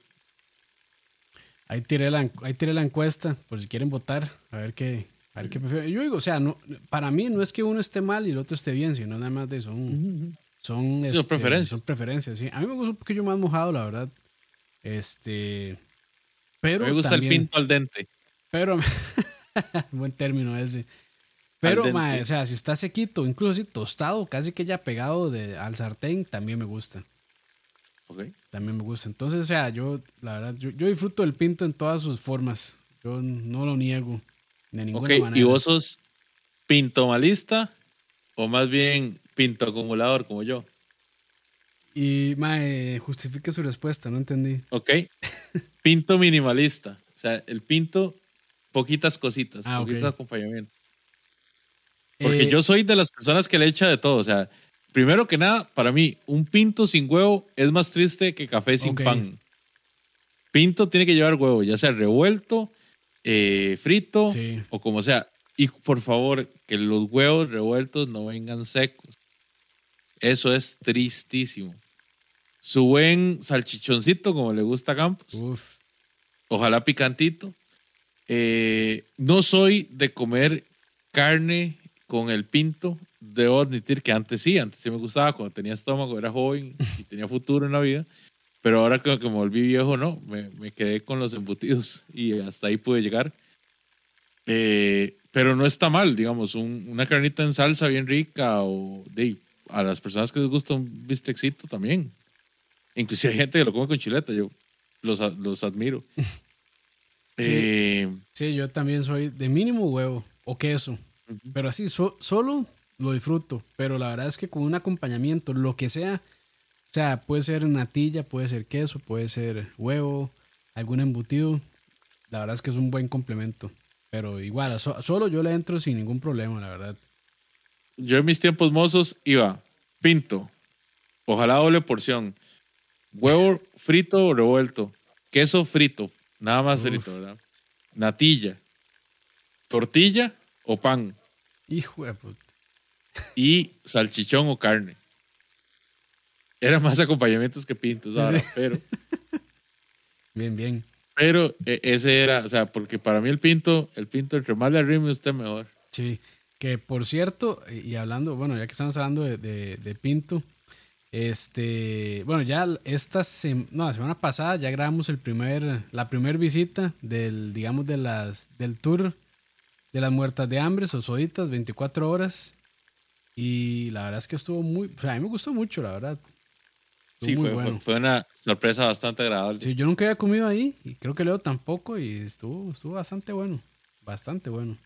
Ahí tiré, la, ahí tiré la encuesta, por si quieren votar, a ver qué, a ver qué prefieren. Yo digo, o sea, no, para mí no es que uno esté mal y el otro esté bien, sino nada más de son, son, son este, preferencias. Son preferencias, sí. A mí me gusta un poquillo más mojado, la verdad. Este, pero me gusta también- el pinto al dente. Pero, buen término ese. Pero, o sea, si está sequito, incluso así tostado, casi que ya pegado de, al sartén, también me gusta. Ok. También me gusta. Entonces, o sea, yo, la verdad, yo, yo disfruto del pinto en todas sus formas. Yo no lo niego de ninguna Ok, manera. ¿y vos sos pintomalista o más bien pinto acumulador como yo? Y, mae, justifique su respuesta, no entendí. Ok. Pinto minimalista. O sea, el pinto, poquitas cositas, Ah, poquitos acompañamientos. Porque Eh, yo soy de las personas que le echa de todo. O sea, primero que nada, para mí, un pinto sin huevo es más triste que café sin pan. Pinto tiene que llevar huevo, ya sea revuelto, eh, frito Sí. o como sea. Y por favor, que los huevos revueltos no vengan secos. Eso es tristísimo. Su buen salchichoncito, como le gusta a Campos Uf. ojalá picantito. Eh, no soy de comer carne con el pinto. Debo admitir que antes sí, antes sí me gustaba, cuando tenía estómago, era joven y tenía futuro en la vida. Pero ahora que, que me volví viejo, no, me, me quedé con los embutidos y hasta ahí pude llegar. Eh, pero no está mal, digamos, un- una carnita en salsa bien rica o de, a las personas que les gusta un bistecito también. Inclusive hay gente que lo come con chuleta, yo los, los admiro. Sí. Eh, Sí, yo también soy de mínimo huevo o queso. Pero así, so- solo lo disfruto. Pero la verdad es que con un acompañamiento, lo que sea, o sea, puede ser natilla, puede ser queso, puede ser huevo, algún embutido. La verdad es que es un buen complemento. Pero igual, so- solo yo le entro sin ningún problema, la verdad. yo en mis tiempos mozos iba pinto, ojalá doble porción, huevo frito o revuelto, queso frito, nada más Uf. frito, ¿verdad? Natilla, tortilla o pan Hijo de puta. y salchichón o carne. Eran más acompañamientos que pintos ahora, Sí. pero, Bien, bien. pero e- ese era, o sea, porque para mí el pinto, el pinto entre más le arrime usted mejor. Sí, que por cierto, y hablando, bueno, ya que estamos hablando de, de- de Pinto, este, bueno, ya esta sem- no, la semana pasada ya grabamos el primer, la primera visita del, digamos, de las, del tour de las muertas de hambre, sosoditas, 24 horas. Y la verdad es que estuvo muy, o sea, a mí me gustó mucho, la verdad. Sí, muy fue, bueno. fue, fue una sorpresa bastante agradable. Sí, yo nunca había comido ahí y creo que Leo tampoco y estuvo, estuvo bastante bueno, bastante bueno.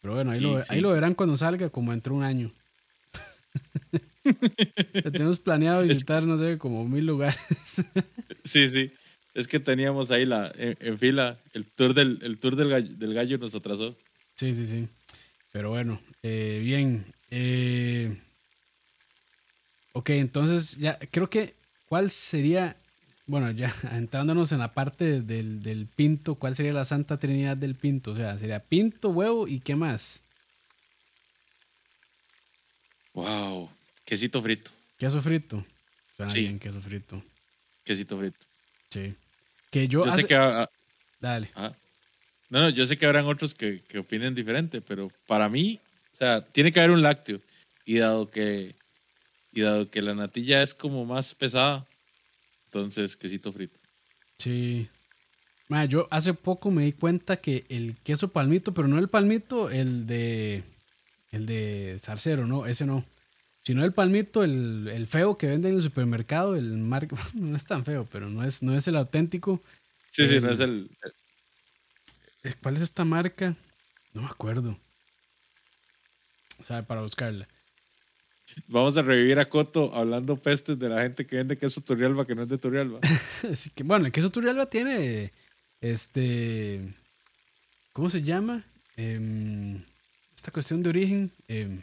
Pero bueno, ahí, Sí, lo, sí. ahí lo verán cuando salga, como entre un año. Tenemos planeado visitar, no sé, como mil lugares. Sí, sí. Es que teníamos ahí la, en, en fila el tour del, el tour del gallo, del gallo nos atrasó. Sí, sí, sí. Pero bueno, eh, bien. eh, ok, entonces ya creo que, ¿cuál sería, bueno, ya entrándonos en la parte del, del pinto, ¿cuál sería la santa trinidad del pinto? O sea, sería pinto, huevo y qué más? Wow. Quesito frito. Queso frito. Suena Sí. bien, queso frito. Quesito frito. Sí. Que yo, Yo hace- sé que. ah, Dale. ah, no, no, yo sé que habrán otros que, que opinen diferente, pero para mí, o sea, tiene que haber un lácteo. Y dado que. Y dado que la natilla es como más pesada, entonces quesito frito. Sí. Ma, yo hace poco me di cuenta que el queso palmito, pero no el palmito, el de. El de zarcero, no, ese no. Sino el palmito, el, el feo que venden en el supermercado, el mar... no es tan feo, pero no es, no es el auténtico. Sí, sí, no es el. Eh, ¿Cuál es esta marca? No me acuerdo. O sea, para buscarla. Vamos a revivir a Coto hablando pestes de la gente que vende queso Turrialba que no es de Turrialba. Así que, bueno, el queso Turrialba tiene. Este. ¿Cómo se llama? Em, esta cuestión de origen. em,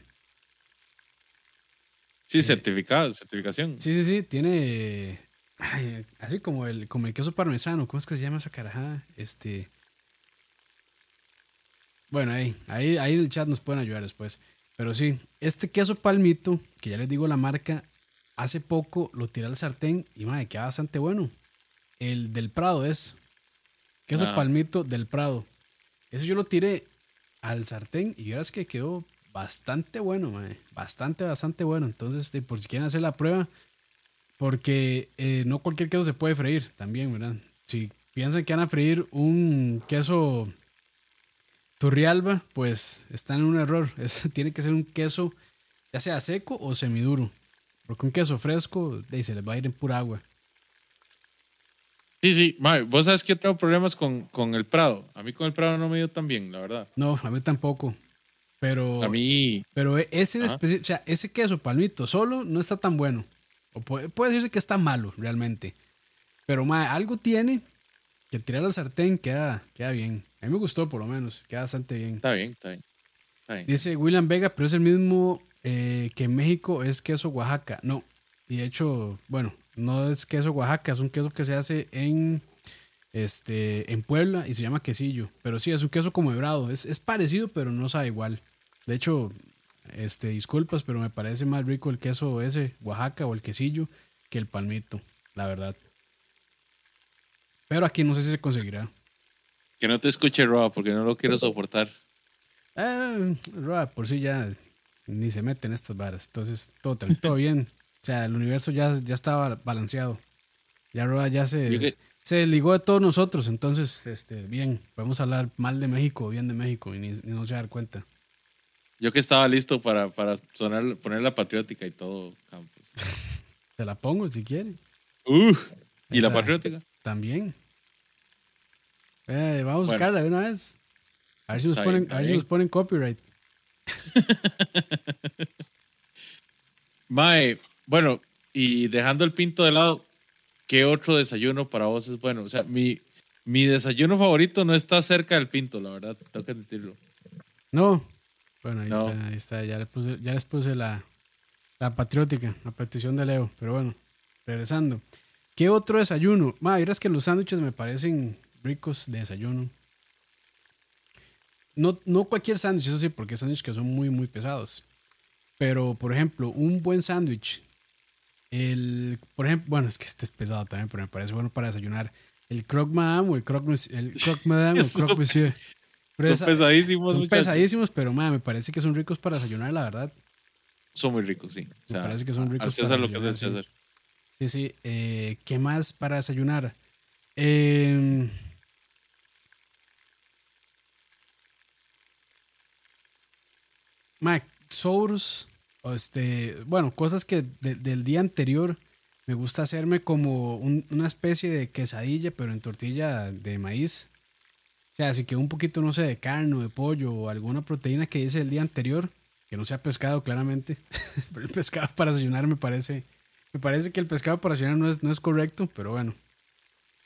Sí, certificado, certificación. Sí, sí, sí, tiene ay, así como el, como el queso parmesano, ¿cómo es que se llama esa carajada? Este. Bueno, ahí, ahí, ahí en el chat nos pueden ayudar después. Pero sí, este queso palmito, que ya les digo la marca, hace poco lo tiré al sartén y madre, queda bastante bueno. El del Prado es queso Ah. palmito del Prado. Ese yo lo tiré al sartén y verás que quedó bastante bueno, mae. Bastante, bastante bueno. Entonces, por si quieren hacer la prueba, porque eh, no cualquier queso se puede freír también, ¿verdad? Si piensan que van a freír un queso turrialba, pues están en un error. Es- tiene que ser un queso ya sea seco o semiduro. Porque un queso fresco, de se les va a ir en pura agua. Sí, sí. Mae, vos sabes que yo tengo problemas con, con el Prado. A mí con el Prado no me dio tan bien, la verdad. No, a mí tampoco. Pero, A mí, pero e- ese, en Ajá. especi- o sea, ese queso palmito solo no está tan bueno. O puede, puede decirse que está malo realmente. Pero mae, algo tiene que tirar al sartén queda, queda bien. A mí me gustó por lo menos. Queda bastante bien. está bien, está bien. Está bien. Dice William Vega, pero es el mismo eh, que en México es queso Oaxaca. No, y de hecho, bueno, no es queso Oaxaca, es un queso que se hace en, este, en Puebla y se llama quesillo. Pero sí, es un queso como hebrado. Es, es parecido, pero no sabe igual. De hecho, este, disculpas, pero me parece más rico el queso ese, Oaxaca o el quesillo, que el palmito, la verdad. Pero aquí no sé si se conseguirá. Que no te escuche Roa porque no lo quiero soportar. Eh, Roa, por sí ya ni se mete en estas varas. Entonces, todo, todo bien. O sea, el universo ya, ya estaba balanceado. Ya Roa ya se, se ligó de todos nosotros. Entonces, este, bien, podemos hablar mal de México o bien de México y ni, ni nos se dar cuenta. Yo que estaba listo para, para sonar, poner la patriótica y todo, Campos. Se la pongo si quiere. Uh, ¿Y la patriótica? También. Eh, vamos a buscarla de una vez. A ver si nos ponen, bien, a ver si nos ponen copyright. Mae, bueno, y dejando el pinto de lado, ¿qué otro desayuno para vos es bueno? O sea, mi, mi desayuno favorito no está cerca del pinto, la verdad, tengo que admitirlo. No. Bueno, ahí No. está, ahí está. Ya, le puse, ya les puse la, la patriótica, la petición de Leo. Pero bueno, regresando. ¿Qué otro desayuno? Ma, verás que los sándwiches me parecen ricos de desayuno. No, no cualquier sándwich, eso sí, porque sándwiches que son muy, muy pesados. Pero, por ejemplo, un buen sándwich. El, por ejemplo, bueno, es que este es pesado también, pero me parece bueno para desayunar. El croque madame o el croque monsieur. El croque madame o croque monsieur. Pero Son esa- pesadísimos, son muchachos. pesadísimos, pero ma, me parece que son ricos para desayunar, la verdad. Son muy ricos, sí. O sea, parece que son ricos Al César para lo que es del desayunar, César. Sí, sí. Eh, ¿Qué más para desayunar? Eh, ma, sours, o este, bueno, cosas que de- del día anterior me gusta hacerme como un- una especie de quesadilla, pero en tortilla de maíz. O sea, así que un poquito, no sé, de carne de pollo o alguna proteína que hice el día anterior, que no sea pescado, claramente. pero el pescado para desayunar me parece, me parece que el pescado para desayunar no es, no es correcto, pero bueno.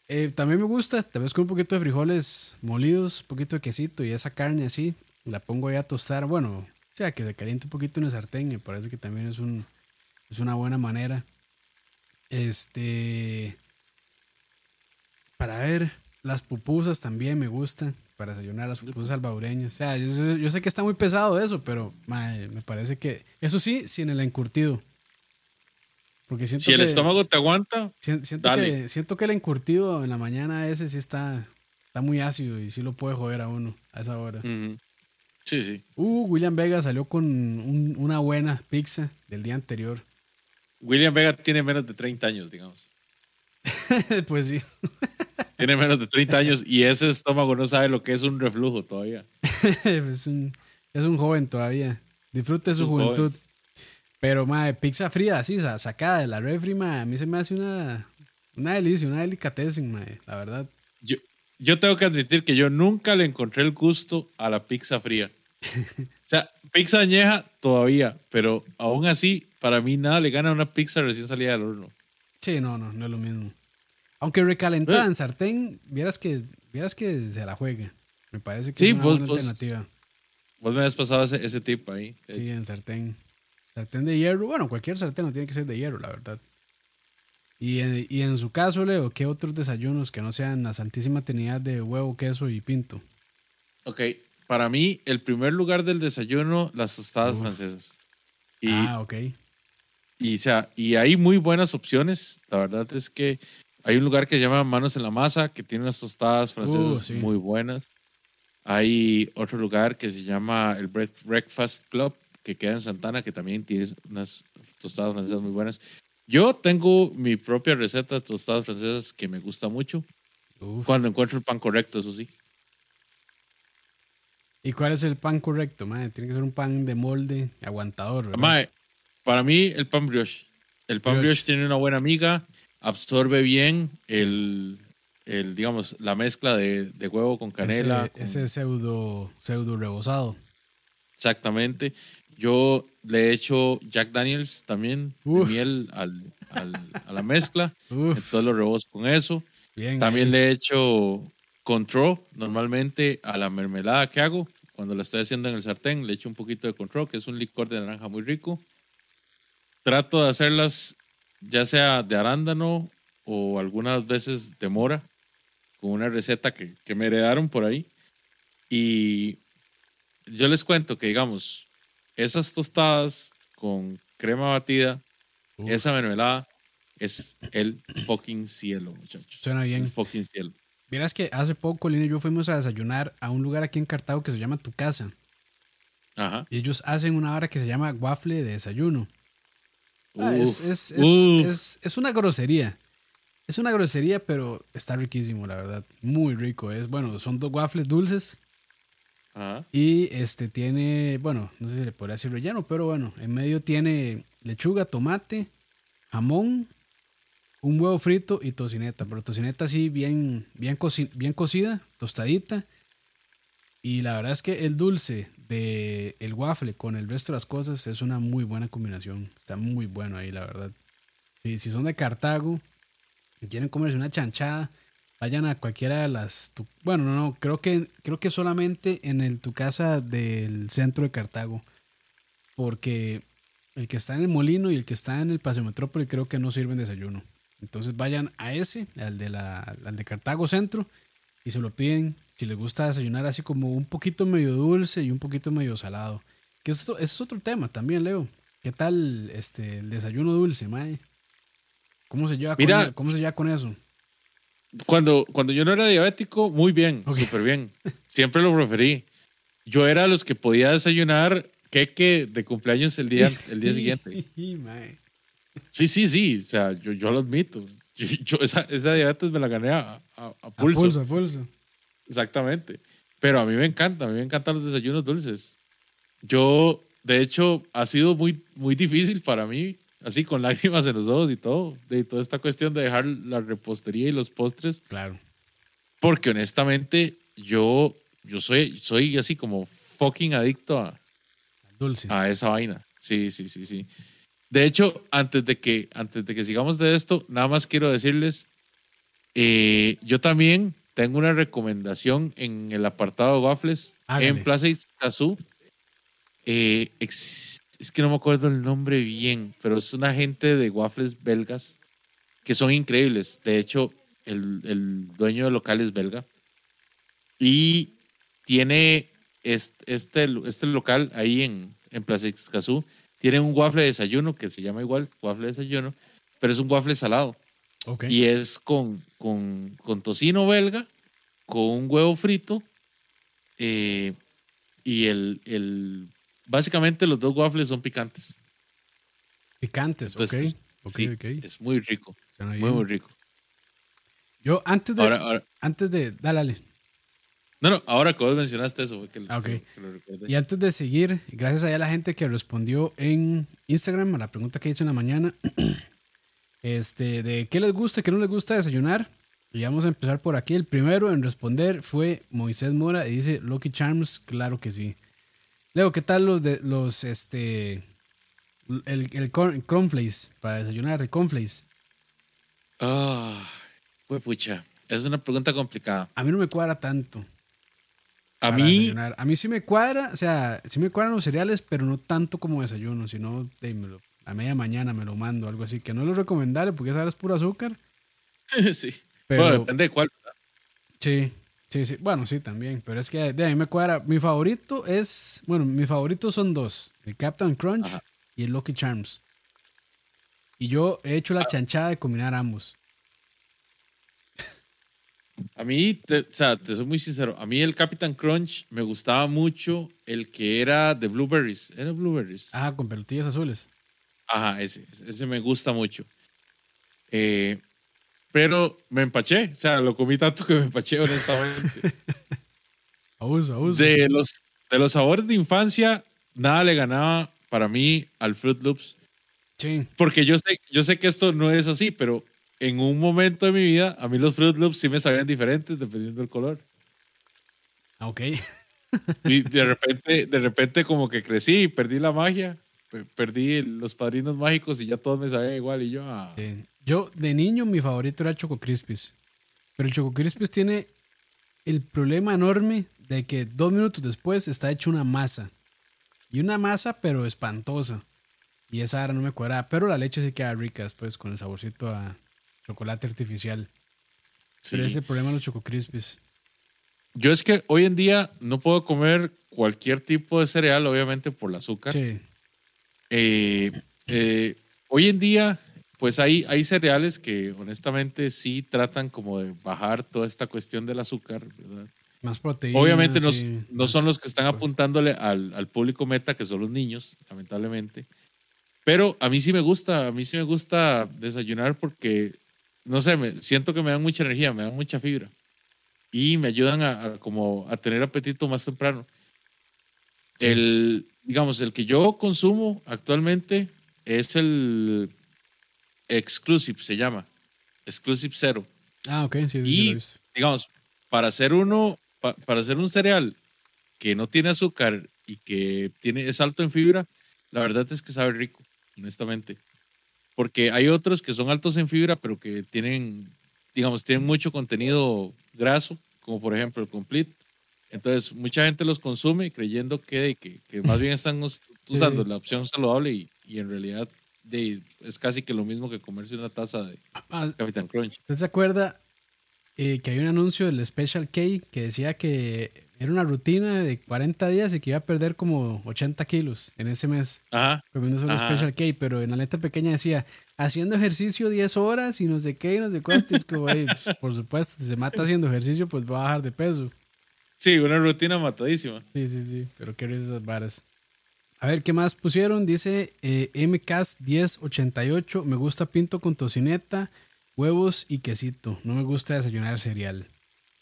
Eh, también me gusta, tal vez con un poquito de frijoles molidos, un poquito de quesito y esa carne así, la pongo ahí a tostar. Bueno, o sea, que se caliente un poquito en el sartén, me parece que también es, un, es una buena manera. Este. Para ver, las pupusas también me gustan. Para desayunar las pupusas salvadoreñas. O sea, yo, sé- yo sé que está muy pesado eso, pero me parece que. Eso sí, sin el encurtido. Porque siento Si el que- estómago te aguanta, Sien- Siento Dale. que, siento que el encurtido en la mañana ese sí está, está muy ácido y sí lo puede joder a uno a esa hora. sí, sí. Uh, William Vega salió con un- una buena pizza del día anterior. William Vega tiene menos de 30 años, digamos. pues sí. Tiene menos de 30 años y ese estómago no sabe lo que es un reflujo todavía. es, un, es un joven todavía. Disfrute su Un joven. Pero, madre, pizza fría, así, sa- sacada de la refri, mae, a mí se me hace una, una delicia, una delicatessen, mae, la verdad. Yo, yo tengo que admitir que yo nunca le encontré el gusto a la pizza fría. O sea, pizza añeja todavía, pero aún así, para mí nada le gana a una pizza recién salida del horno. Sí, no, no, no es lo mismo. Aunque recalentada Eh. en sartén, vieras que, vieras que se la juega. Me parece que Sí, es una vos- buena vos- alternativa. Vos me has pasado ese, ese tip ahí. Sí, hecho. en sartén. Sartén de hierro. Bueno, cualquier sartén no tiene que ser de hierro, la verdad. Y en, y en su caso, Leo, ¿qué otros desayunos que no sean la santísima trinidad de huevo, queso y pinto? Ok, para mí, el primer lugar del desayuno, las tostadas Uf. francesas. Y, ah, ok. y, o sea, y hay muy buenas opciones. La verdad es que hay un lugar que se llama Manos en la Masa, que tiene unas tostadas francesas Uh, sí. muy buenas. Hay otro lugar que se llama el Break- Breakfast Club, que queda en Santana, que también tiene unas tostadas francesas muy buenas. Yo tengo mi propia receta de tostadas francesas que me gusta mucho. Uf. Cuando encuentro el pan correcto, eso sí. ¿Y cuál es el pan correcto, madre? Tiene que ser un pan de molde, aguantador, ¿verdad? Mae, para mí, el pan brioche. El pan Brioche. brioche tiene una buena amiga, absorbe bien el, el digamos, la mezcla de, de huevo con canela. ese, con- ese pseudo, pseudo rebozado. Exactamente. Yo le he hecho Jack Daniels también, de miel al, al- a la mezcla. Uf, Entonces lo rebozo con eso. bien. También le he hecho control normalmente a la mermelada que hago. Cuando la estoy haciendo en el sartén, le echo un poquito de control, que es un licor de naranja muy rico. Trato de hacerlas ya sea de arándano o algunas veces de mora, con una receta que, que me heredaron por ahí. Y yo les cuento que, digamos, esas tostadas con crema batida, Uf, esa mermelada, es el fucking cielo, muchachos. Suena bien. El fucking cielo. Vieras que hace poco Lina y yo fuimos a desayunar a un lugar aquí en Cartago que se llama Tu Casa. Ajá. Y ellos hacen una hora que se llama waffle de desayuno. Ah, es, es, es- es una grosería. Es una grosería, pero está riquísimo, la verdad. Muy rico. Es bueno, son dos waffles dulces. Y este tiene, bueno, no sé si le podría decir relleno, pero bueno, en medio tiene lechuga, tomate, jamón, un huevo frito y tocineta. Pero tocineta así bien, bien, coci- bien cocida, tostadita. Y la verdad es que el dulce de el waffle con el resto de las cosas es una muy buena combinación. Está muy bueno ahí, la verdad. Sí, si son de Cartago y quieren comerse una chanchada, vayan a cualquiera de las. tu- bueno, no, no, creo que, creo que solamente en el tu casa del centro de Cartago. Porque el que está en el molino y el que está en el Paseo Metrópoli creo que no sirven desayuno. Entonces vayan a ese, al de, la, al de Cartago Centro, y se lo piden. Si les gusta desayunar así como un poquito medio dulce y un poquito medio salado. Que esto, ese es otro tema también, Leo. ¿Qué tal este, el desayuno dulce, mae? ¿Cómo se lleva, Mira. con, ¿cómo se lleva con eso? Cuando, cuando yo no era diabético, muy bien, Ok. súper bien. Siempre lo preferí. Yo era los que podía desayunar queque de cumpleaños el día, el día siguiente. Sí, sí, sí. O sea, yo, yo lo admito. Yo, yo esa, esa diabetes me la gané a, a- a A pulso. pulso, a pulso. Exactamente. Pero a mí me encanta, a mí me encantan los desayunos dulces. Yo, de hecho, ha sido muy, muy difícil para mí, así con lágrimas en los ojos y todo, de toda esta cuestión de dejar la repostería y los postres, Claro. porque honestamente yo, yo soy, soy así como fucking adicto a, Dulce. a esa vaina. Sí, sí, sí, sí. De hecho, antes de que, antes de que sigamos de esto, nada más quiero decirles, eh, yo también tengo una recomendación en el apartado de waffles en Plaza Itzazú. Eh, ex- es que no me acuerdo el nombre bien, pero es una gente de waffles belgas que son increíbles. De hecho, el, el dueño del local es belga. Y tiene este, este, este local ahí en, en Plaza Ixcazú. Tiene un waffle de desayuno que se llama igual, waffle de desayuno, pero es un waffle salado. Ok. Y es con, con, con tocino belga, con un huevo frito. eh, y el, el. Básicamente los dos waffles son picantes. Picantes, Entonces, ok. Sí, ok. Es muy rico. Muy, muy rico. Yo antes de. Ahora, ahora, Antes de. Dale, dale. no, no, ahora que vos mencionaste eso, que, Ah, ok. que- que lo recordé. Y antes de seguir, gracias a la gente que respondió en Instagram a la pregunta que hice en la mañana, este, de qué les gusta, qué no les gusta desayunar. Y vamos a empezar por aquí. El primero en responder fue Moisés Mora y dice Lucky Charms, claro que sí. Leo, ¿qué tal los de los este el, el corn- cornflakes para desayunar, el cornflakes? Ah, pucha, es una pregunta complicada. A mí no me cuadra tanto. A mí, desayunar. A mí sí me cuadra, o sea, sí me cuadran los cereales, pero no tanto como desayuno, sino de, me lo- a media mañana me lo mando, algo así, que no lo recomendable porque esa es puro azúcar. sí. Pero Bueno, depende de cuál. sí, sí, sí, bueno, sí, también, pero es que de a mí me cuadra. Mi favorito es, bueno, mis favoritos son dos, el Captain Crunch Ajá. y el Lucky Charms. Y yo he hecho la Ah. chanchada de combinar ambos. A mí, te, o sea, te soy muy sincero, a mí el Captain Crunch me gustaba mucho el que era de blueberries. ¿Era blueberries? Ah, con pelotillas azules. Ajá, ese, ese me gusta mucho. Eh, pero me empaché, o sea, lo comí tanto que me empaché, honestamente. Abuso, abuso. De los, de los sabores de infancia, nada le ganaba para mí al Fruit Loops. Sí, Porque yo sé, yo sé que esto no es así, pero en un momento de mi vida, a mí los Fruit Loops sí me sabían diferentes dependiendo del color. ah, ok. Y de repente, de repente como que crecí y perdí la magia. pe- Perdí los padrinos mágicos y ya todos me sabían igual. Y yo, ah, Sí. Yo, de niño, mi favorito era Choco Crispis. Pero el Choco Crispis tiene el problema enorme de que dos minutos después está hecho una masa. Y una masa, pero espantosa. Y esa ahora no me cuadra. Pero la leche sí queda rica después, con el saborcito a chocolate artificial. sí. Pero ese es el problema de los Choco Crispis. Yo es que hoy en día no puedo comer cualquier tipo de cereal, obviamente por el azúcar. Sí, Eh, eh, hoy en día, pues hay, hay cereales que honestamente sí tratan como de bajar toda esta cuestión del azúcar, ¿verdad? más proteína. Obviamente no, sí, no son los que están pues. apuntándole al, al público meta, que son los niños, lamentablemente. Pero a mí sí me gusta, a mí sí me gusta desayunar porque, no sé, me, siento que me dan mucha energía, me dan mucha fibra y me ayudan a, a como a tener apetito más temprano. El, digamos, el que yo consumo actualmente es el Exclusive, se llama. Exclusive Zero. Ah, ok, sí, Y, digamos, para hacer uno, pa- para hacer un cereal que no tiene azúcar y que tiene, es alto en fibra, la verdad es que sabe rico, honestamente. Porque hay otros que son altos en fibra, pero que tienen, digamos, tienen mucho contenido graso, como por ejemplo el Complete. Entonces, mucha gente los consume creyendo que, que, que más bien están us- usando la opción saludable y, y en realidad de, es casi que lo mismo que comerse una taza de Ah, Capitán Crunch. ¿Usted se acuerda eh, que hay un anuncio del Special K que decía que era una rutina de 40 días y que iba a perder como 80 kilos en ese mes Ajá. comiendo solo Ajá. Special K? Pero en la letra pequeña decía haciendo ejercicio 10 horas y no sé qué y no sé cuánto. Es como, "Ey, pues, por supuesto, si se mata haciendo ejercicio, pues va a bajar de peso. Sí, una rutina matadísima. Sí, sí, sí, pero qué esas varas. A ver, ¿qué más pusieron? Dice eh, MCAS1088, me gusta pinto con tocineta, huevos y quesito. No me gusta desayunar cereal.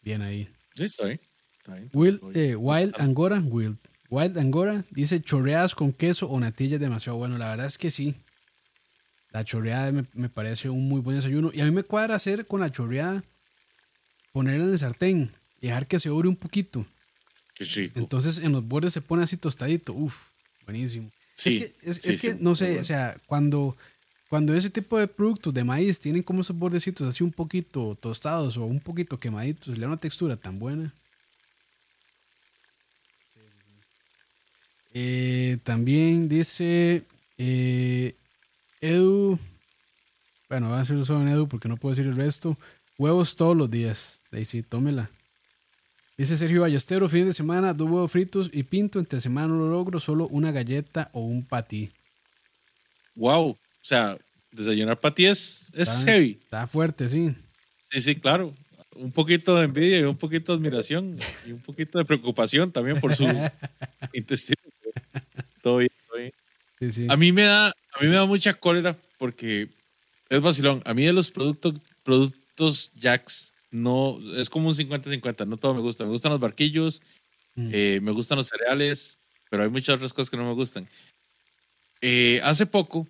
Bien ahí. Sí, está bien. Está bien. Will, Está bien. eh, Wild Angora, Wild, Wild Angora dice chorreadas con queso o natilla es demasiado bueno. La verdad es que sí. La chorreada me, me parece un muy buen desayuno. Y a mí me cuadra hacer con la chorreada, ponerla en el sartén dejar que se ore un poquito. Qué rico. Entonces en los bordes se pone así tostadito. Uf, buenísimo. Sí, es que, es, sí, es que sí, no sé, bueno. o sea, cuando, cuando ese tipo de productos de maíz tienen como esos bordecitos así un poquito tostados o un poquito quemaditos, le da una textura tan buena. Eh, también dice eh, Edu, bueno, voy a hacer solo en Edu porque no puedo decir el resto. Huevos todos los días. Ahí sí, tómela. Dice Sergio Ballestero, fin de semana, dos huevos fritos y pinto. Entre semana no lo logro, solo una galleta o un patí. Wow. O sea, desayunar para ti es, es Está- heavy. Está fuerte, sí. Sí, sí, claro. Un poquito de envidia y un poquito de admiración y un poquito de preocupación también por su intestino. Todo bien, todo bien. Sí, sí. A mí me da, a mí me da mucha cólera porque es vacilón. A mí de los productos, productos Jacks, no, es como un 50-50. No todo me gusta. Me gustan los barquillos, Mm. eh, me gustan los cereales, pero hay muchas otras cosas que no me gustan. Eh, hace poco,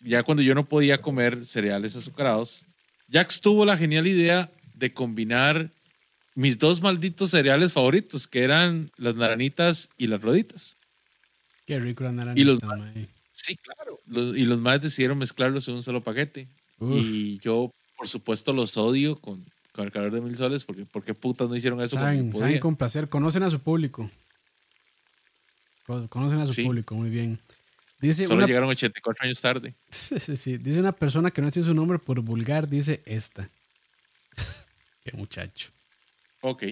ya cuando yo no podía comer cereales azucarados, Jax tuvo la genial idea de combinar mis dos malditos cereales favoritos, que eran las naranitas y las roditas. Qué rico la Y los naranjita, mae. Sí, claro. Los- y los más decidieron mezclarlos en un solo paquete. Uf. Y yo, por supuesto, los odio con, con el calor de mil soles, porque ¿por qué putas no hicieron eso? Saben, saben con placer. Conocen a su público. Co- Conocen a su Sí. público, muy bien. Dice Solo una, llegaron 84 años tarde. Sí, sí, sí. Dice una persona que no dice su nombre por vulgar, dice esta. Qué muchacho. Ok.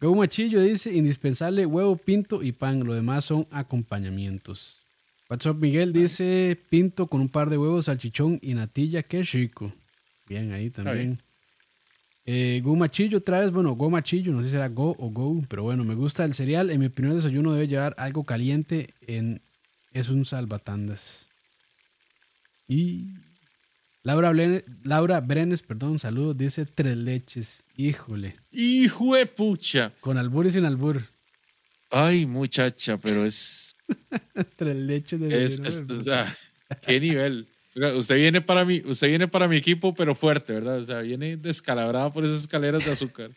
Go Machillo dice indispensable huevo, pinto y pan. Lo demás son acompañamientos. WhatsApp Miguel dice pinto con un par de huevos, salchichón y natilla. Qué chico. Bien ahí también. Eh, Go Machillo otra vez, bueno, Go Machillo, no sé si será Go o Go, pero bueno, me gusta el cereal. En mi opinión, el desayuno debe llevar algo caliente. En, es un salvatandas. Y Laura, Laura Brenes, perdón, saludos, dice tres leches. Híjole, ¡Hijo de pucha! con albur y sin albur. Ay, muchacha, pero es. Tres leches de es, es- o sea, ¿Qué nivel? Usted viene para mi, usted viene para mi equipo, pero fuerte, ¿verdad? O sea, viene descalabrada por esas escaleras de azúcar.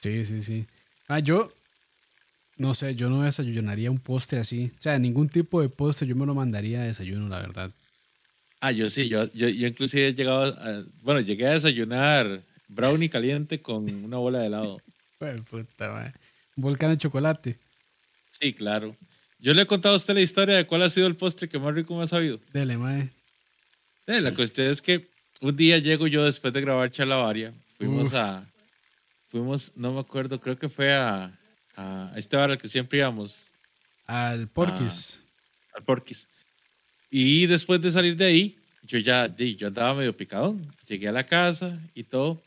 Sí, sí, sí. Ah, yo no sé, yo no desayunaría un postre así. O sea, ningún tipo de postre yo me lo mandaría de desayuno, la verdad. Ah, yo sí, yo, yo, yo inclusive he llegado a, bueno, llegué a desayunar brownie caliente con una bola de helado. Pues puta. Un volcán de chocolate. Sí, claro. Yo le he contado a usted la historia de cuál ha sido el postre que más rico me ha sabido. Dele, mae. Eh, la cuestión es que un día llego yo después de grabar Chalabaria. Fuimos Uf. a. Fuimos, no me acuerdo, creo que fue a, a este bar al que siempre íbamos, Al porquis. al Porquis. Y después de salir de ahí, yo ya yo andaba medio picadón. Llegué a la casa y todo.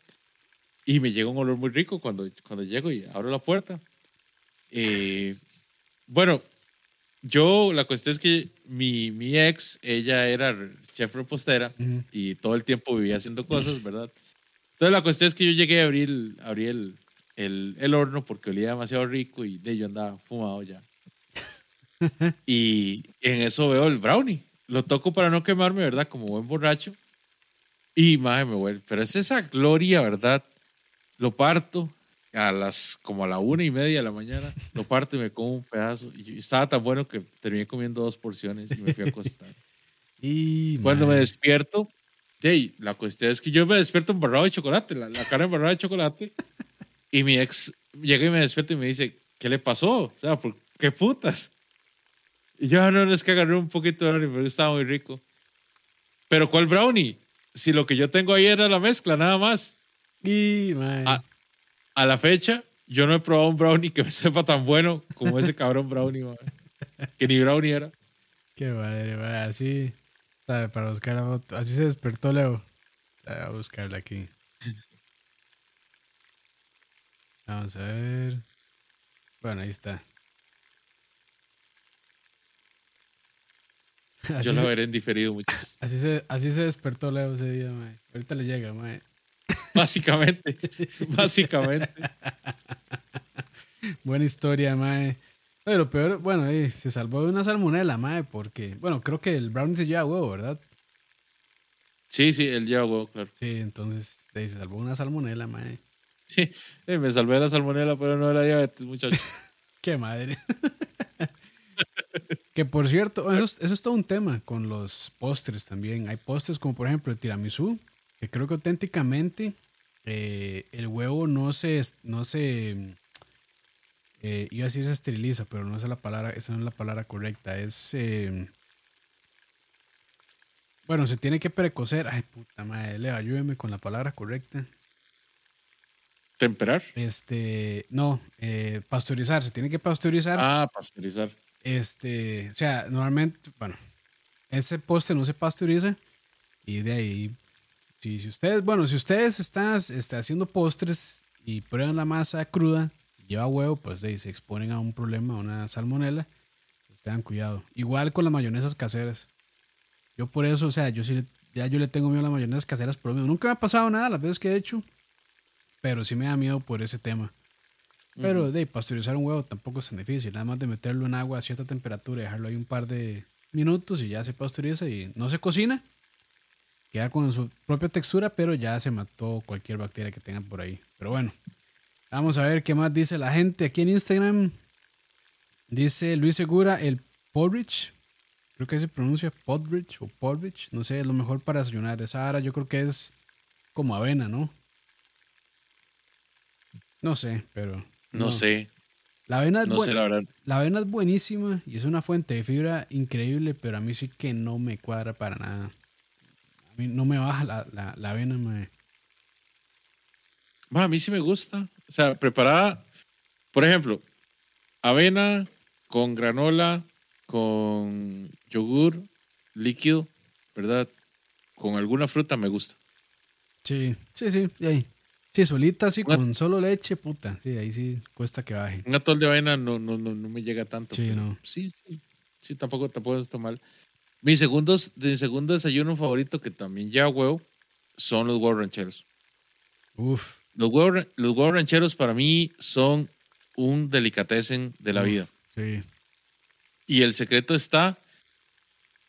Y me llega un olor muy rico cuando, cuando llego y abro la puerta. Eh, bueno, yo, la cuestión es que mi, mi ex, ella era chef repostera Ujú. y todo el tiempo vivía haciendo cosas, ¿verdad? Entonces la cuestión es que yo llegué a abrir, el- abrí el, el, el horno porque olía demasiado rico y de yo andaba fumado ya. y en eso veo el brownie. Lo toco para no quemarme, ¿verdad? Como buen borracho. Y madre, me vuelve. Pero es esa gloria, ¿verdad? Lo parto a las como a la una y media de la mañana. Lo parto y me como un pedazo. Y estaba tan bueno que terminé comiendo dos porciones y me fui a acostar. Y, Cuando me despierto, hey, la cuestión es que yo me despierto embarrado de chocolate, la, la cara embarrada de chocolate. Y mi ex llega y me despierta y me dice, ¿qué le pasó? O sea, ¿por qué putas? Y yo, "Ah, no, no, es que agarré un poquito de brownie, pero estaba muy rico. Pero ¿cuál brownie? Si lo que yo tengo ahí era la mezcla, nada más. y. Ah. A la fecha, yo no he probado un brownie que me sepa tan bueno como ese cabrón brownie, que ni brownie era. Qué madre, mae, así. ¿Sabe? Para buscar la foto. Así se despertó Leo. A buscarla aquí. Vamos a ver. Bueno, ahí está. Así, Yo se, veré en diferido, muchachos. así, se, así se despertó Leo ese día, mae. Ahorita le llega, mae. Básicamente, básicamente. Buena historia, mae. Pero peor, bueno, eh, se salvó de una salmonela, mae, porque, bueno, creo que el brownie se lleva huevo, ¿verdad? Sí, sí, él lleva huevo, claro. Sí, entonces eh, se salvó una salmonela, mae. Sí, eh, me salvé de la salmonela, pero no de la diabetes, muchachos. Qué madre. que por cierto, eso, es- eso es todo un tema con los postres también. Hay postres como por ejemplo el tiramisú, que creo que auténticamente eh, el huevo no se, no se, eh, iba a decir se esteriliza, pero no es la palabra, esa no es la palabra correcta. Es, eh, bueno, se tiene que precocer. Ay, puta madre, Leo, ayúdeme con la palabra correcta. ¿Temperar? Este, no, eh, pasteurizar, se tiene que pasteurizar. Ah, pasteurizar. Este, o sea, normalmente, bueno, ese postre no se pasteuriza y de ahí, si, si ustedes, bueno, si ustedes están este, haciendo postres y prueban la masa cruda, lleva huevo, pues de ahí se exponen a un problema, a una salmonela, pues tengan cuidado. Igual con las mayonesas caseras. Yo por eso, o sea, yo sí, ya yo le tengo miedo a las mayonesas caseras, pero nunca me ha pasado nada las veces que he hecho, pero sí me da miedo por ese tema. Pero de pasteurizar un huevo tampoco es tan difícil. Nada más de meterlo en agua a cierta temperatura dejarlo ahí un par de minutos y ya se pasteuriza y no se cocina. Queda con su propia textura, pero ya se mató cualquier bacteria que tengan por ahí. Pero bueno, vamos a ver qué más dice la gente aquí en Instagram. Dice Luis Segura, el porridge. Creo que se pronuncia podridge o porridge. No sé, es lo mejor para desayunar. Esa ahora yo creo que es como avena, ¿no? No sé, pero. No, sé, La avena es no buena. sé la verdad. La avena es buenísima y es una fuente de fibra increíble, pero a mí sí que no me cuadra para nada. No me baja la, la, la avena, mae. Ma, a mí sí me gusta. O sea, preparada, por ejemplo, avena con granola, con yogur líquido, ¿verdad? Con alguna fruta me gusta. Sí, sí, sí, y ahí. Sí, solita, Una- con solo leche, puta. Sí, ahí sí cuesta que baje. Un atol de avena no, no, no, no me llega tanto. Sí, pero no. Sí, sí, sí, tampoco, tampoco está mal. Mi segundo, mi segundo desayuno favorito, que también lleva huevo, son los huevos rancheros. Uf. Los huevos, los huevos rancheros para mí son un delicatessen de la uf, vida. Sí. Y el secreto está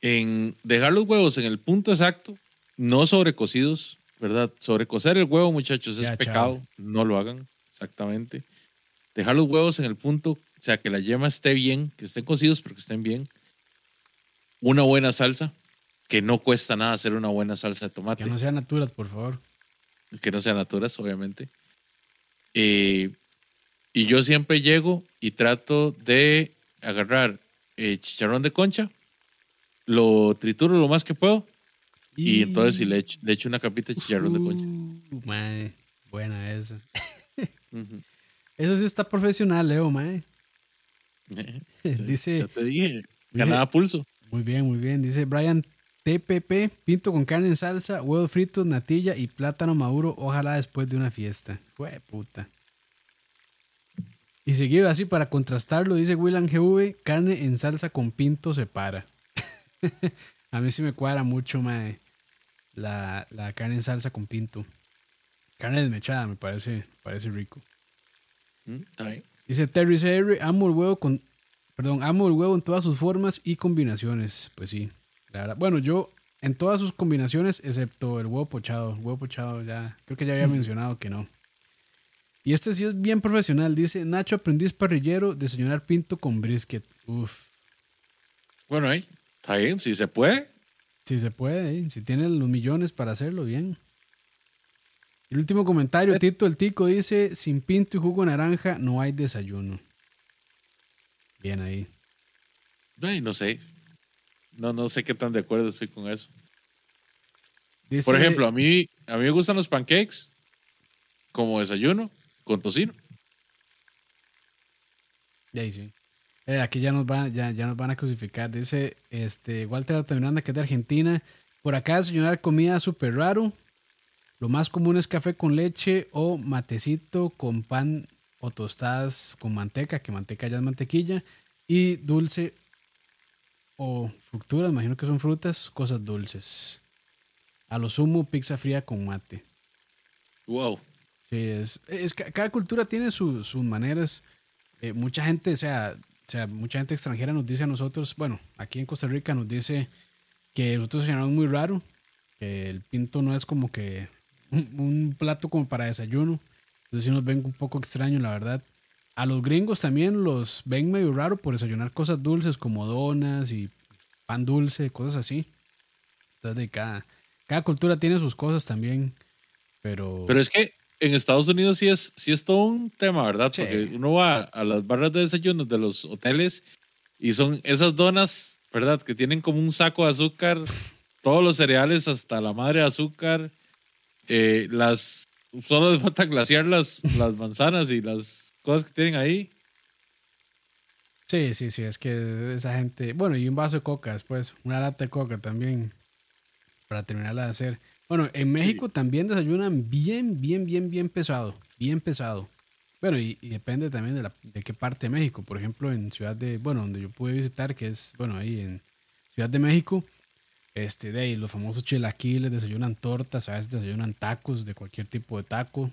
en dejar los huevos en el punto exacto, no sobrecocidos, ¿verdad? Sobrecocer el huevo, muchachos, es Ya, pecado. chao. No lo hagan, exactamente. Dejar los huevos en el punto, o sea, que la yema esté bien, que estén cocidos, pero que estén bien. Una buena salsa, que no cuesta nada hacer una buena salsa de tomate Que no sean naturas, por favor. que no sean naturas, obviamente. Eh, y yo siempre llego y trato de agarrar eh, chicharrón de concha, lo trituro lo más que puedo y entonces sí le echo, le echo una capita de chicharrón de concha. Uh, mae, buena eso. Eso sí está profesional, Leo, mae. Dice, Ya te dije, ganaba pulso. Muy bien, muy bien. Dice Brian TPP, pinto con carne en salsa, huevos fritos, natilla y plátano maduro, ojalá después de una fiesta. Fue puta. Y seguido así para contrastarlo, dice William GV, carne en salsa con pinto se para. A mí sí me cuadra mucho, mae, la, la carne en salsa con pinto. Carne desmechada, me parece, parece rico. Mm, Está bien. Dice Terry CR, amo el huevo con, Perdón, amo el huevo en todas sus formas y combinaciones. Pues sí, la verdad. Bueno, yo en todas sus combinaciones, excepto el huevo pochado. El huevo pochado ya, creo que ya había mencionado que no. Y este sí es bien profesional. Dice Nacho, aprendiz parrillero, desayunar pinto con brisket. Uf. Bueno, ahí, está bien, si se puede. Si se puede, ¿eh? si tienen los millones para hacerlo, bien. El último comentario, Tito el Tico dice, sin pinto y jugo naranja no hay desayuno. Bien ahí. Ay, no sé. No, no sé qué tan de acuerdo estoy con eso. Por ejemplo, a mí, a mí me gustan los pancakes como desayuno con tocino. Ya sí. Eh, aquí ya nos, van, ya, ya nos van a crucificar. Dice este, Walter Altamiranda, que es de Argentina. Por acá desayunar comida súper raro. Lo más común es café con leche o matecito con pan o tostadas con manteca, que manteca ya es mantequilla. Y dulce o fructuras, imagino que son frutas, cosas dulces. A lo sumo, pizza fría con mate. Wow. Sí, es, es cada cultura tiene sus maneras. Eh, mucha gente, o sea, o sea, mucha gente extranjera nos dice a nosotros, bueno, aquí en Costa Rica nos dice que nosotros cenamos muy raro, que el pinto no es como que un, plato como para desayuno. Entonces sí nos ven un poco extraño, la verdad. A los gringos también los ven medio raro por desayunar cosas dulces como donas y pan dulce, cosas así. Entonces, de cada, cada cultura tiene sus cosas también. Pero, pero es que en Estados Unidos sí es, sí es todo un tema, ¿verdad? Porque uno va a las barras de desayunos de los hoteles y son esas donas, ¿verdad? Que tienen como un saco de azúcar, todos los cereales hasta la madre de azúcar, eh, las solo les falta glaciar las, las manzanas y las cosas que tienen ahí. Sí, sí, sí, es que esa gente. Bueno, y un vaso de coca después, una lata de coca también, para terminarla de hacer. Bueno, en México también desayunan bien, bien, bien, bien pesado, bien pesado. Bueno, y, depende también de, la, de qué parte de México. Por ejemplo, en Ciudad de, bueno, donde yo pude visitar, que es, bueno, ahí en Ciudad de México, este, de ahí los famosos chilaquiles, desayunan tortas, a veces desayunan tacos de cualquier tipo de taco.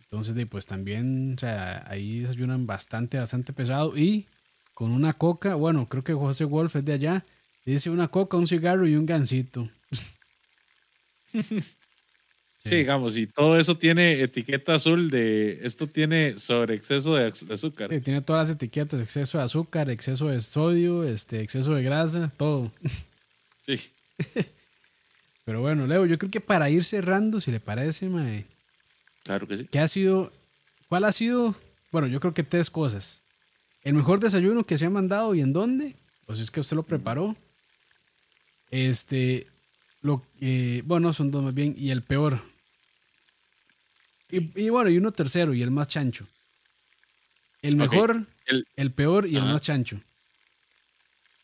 Entonces, pues también, o sea, ahí desayunan bastante, bastante pesado. Y con una coca, bueno, creo que José Wolf es de allá. Dice una coca, un cigarro y un gansito. sí. digamos, y todo eso tiene etiqueta azul de esto tiene sobre exceso de, azúcar. Sí, tiene todas las etiquetas, exceso de azúcar, exceso de sodio, este, exceso de grasa, todo. Sí. Pero bueno, Leo, yo creo que para ir cerrando, si le parece, mae, Claro que sí. ¿Qué ha sido? ¿Cuál ha sido? Bueno, yo creo que tres cosas. El mejor desayuno que se ha mandado y en dónde. Pues es que usted lo preparó. Este, lo, eh, bueno, son dos más bien. Y el peor. Y, bueno, y uno tercero y el más chancho. El mejor, el, peor y el más chancho.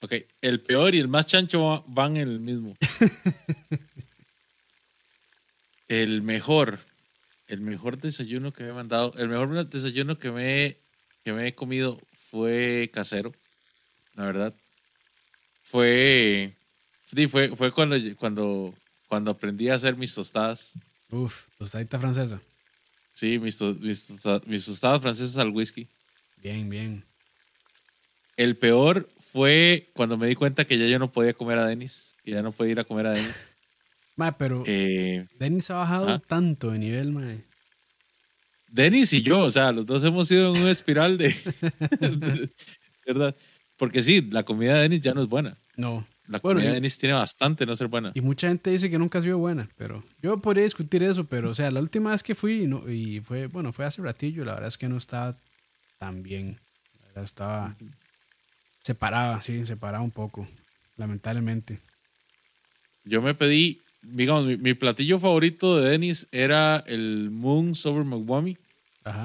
Ok, el peor y el más chancho van en el mismo. el mejor el mejor desayuno que me he mandado, el mejor desayuno que me, que me he comido fue casero, la verdad. Fue, sí, fue, fue cuando, cuando, cuando aprendí a hacer mis tostadas. Uf, tostadita francesa. Sí, mis, mis, tostadas francesas al whisky. Bien, bien. El peor fue cuando me di cuenta que ya yo no podía comer a Denis, que ya no podía ir a comer a Denis. Ma, pero eh, Denis ha bajado tanto de nivel, ma. Denis y yo, o sea, los dos hemos ido en una espiral de, ¿Verdad? Porque sí, la comida de Denis ya no es buena. No. La comida de Denis tiene bastante no ser buena. Y mucha gente dice que nunca ha sido buena, pero yo podría discutir eso, pero o sea, la última vez que fui no, y fue, bueno, fue hace ratillo, la verdad es que no estaba tan bien. La verdad estaba separada, sí, separada un poco, lamentablemente. Yo me pedí digamos, mi, platillo favorito de Dennis era el Moon Sober McWummy,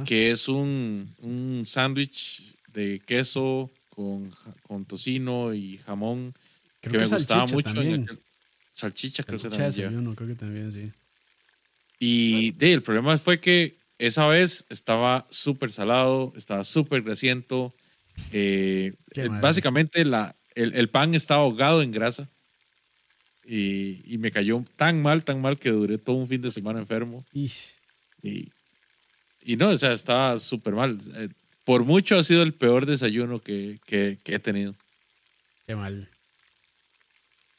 que es un, un sándwich de queso con, con, tocino y jamón que, me gustaba mucho. salchicha, creo, que también, creo que también, sí. Y de, el problema fue que esa vez estaba súper salado, estaba súper grasiento. Eh, básicamente la, el, el, pan estaba ahogado en grasa. Y, me cayó tan mal, tan mal que duré todo un fin de semana enfermo. Y, y no, o sea, estaba súper mal. Eh, por mucho ha sido el peor desayuno que, que- que he tenido. Qué mal.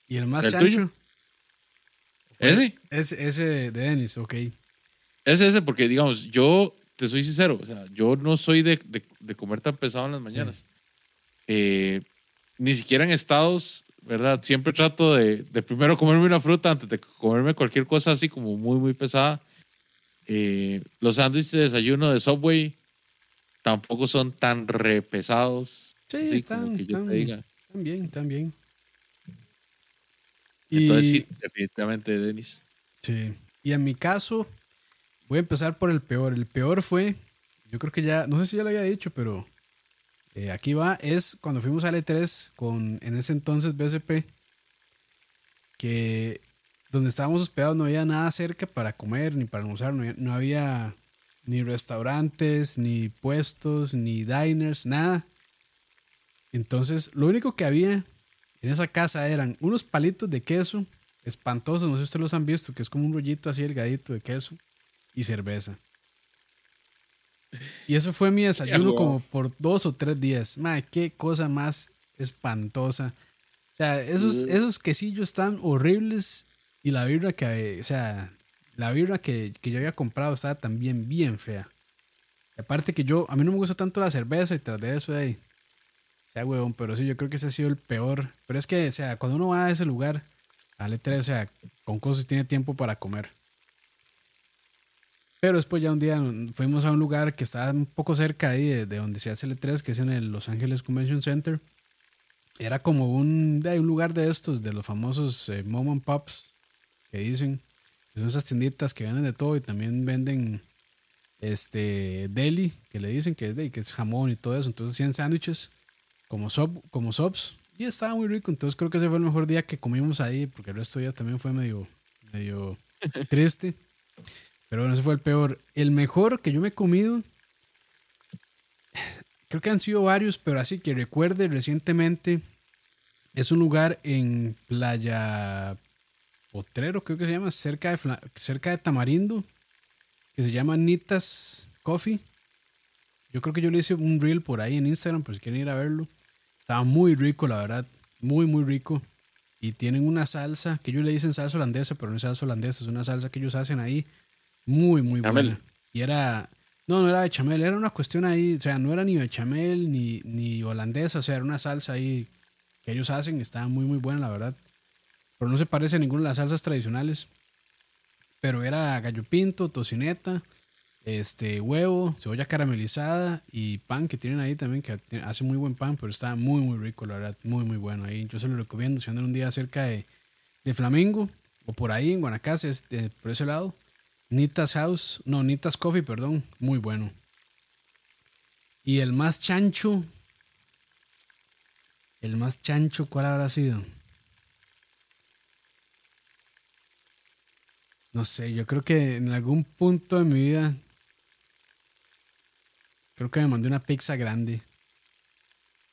¿Y el más ¿El chancho? tuyo? ¿Ese? Es, ese de Dennis, ok. Es ese porque, digamos, yo te soy sincero, o sea, yo no soy de, de- de comer tan pesado en las mañanas. Eh, ni siquiera en estados, ¿verdad? Siempre trato de, de primero comerme una fruta antes de comerme cualquier cosa así como muy, muy pesada. Eh, los sándwiches de desayuno de Subway tampoco son tan re pesados. Sí, están, están bien, están bien. Entonces, Y- sí, definitivamente, Denis. Sí. Y en mi caso, voy a empezar por el peor. El peor fue, yo creo que ya, no sé si ya lo había dicho, pero eh, aquí va, es cuando fuimos al E3 con, en ese entonces BSP, que donde estábamos hospedados no había nada cerca para comer ni para almorzar, no había, no había ni restaurantes, ni puestos, ni diners, nada. Entonces, lo único que había en esa casa eran unos palitos de queso espantosos, no sé si ustedes los han visto, que es como un rollito así delgadito de queso y cerveza. Y eso fue mi desayuno como por dos o tres días. Madre, qué cosa más espantosa. O sea, esos, Mm. esos quesillos están horribles y la birra que, o sea, la birra que, que yo había comprado estaba también bien fea. Y aparte que yo, a mí no me gusta tanto la cerveza y tras de eso, de o sea, huevón, pero sí, yo creo que ese ha sido el peor. Pero es que, o sea, cuando uno va a ese lugar, al E3, o sea, con cosas tiene tiempo para comer. Pero después ya un día fuimos a un lugar que estaba un poco cerca ahí de, de donde se hace el E3, que es en el Los Ángeles Convention Center. Era como un, de, un lugar de estos, de los famosos eh, mom and pops, que dicen. que Son esas tienditas que venden de todo y también venden este deli, que le dicen que es, de, que es jamón y todo eso. Entonces hacían sándwiches como, sub, como subs y estaba muy rico. Entonces creo que ese fue el mejor día que comimos ahí, porque el resto de días también fue medio, medio triste. Pero bueno, ese fue el peor. El mejor que yo me he comido, creo que han sido varios, pero así que recuerde recientemente, es un lugar en Playa Potrero, creo que se llama, cerca de, cerca de Tamarindo, que se llama Nitas Coffee. Yo creo que yo le hice un reel por ahí en Instagram, por si quieren ir a verlo. Estaba muy rico, la verdad. Muy, muy rico. Y tienen una salsa, que ellos le dicen salsa holandesa, pero no es salsa holandesa, es una salsa que ellos hacen ahí. Muy, muy Bechamel. buena. Y era, no, no era bechamel, era una cuestión ahí, o sea, no era ni bechamel ni, ni holandesa, o sea, era una salsa ahí que ellos hacen, estaba muy, muy buena, la verdad. Pero no se parece a ninguna de las salsas tradicionales. Pero era gallo pinto, tocineta, este, huevo, cebolla caramelizada y pan que tienen ahí también, que hace muy buen pan, pero está muy, muy rico, la verdad, muy, muy bueno. Ahí yo se lo recomiendo si andan un día cerca de, de Flamingo o por ahí en Guanacaste, este, por ese lado. Nitas House, no, Nitas Coffee, perdón, muy bueno. Y el más chancho, el más chancho, ¿cuál habrá sido? No sé, yo creo que en algún punto de mi vida, creo que me mandé una pizza grande.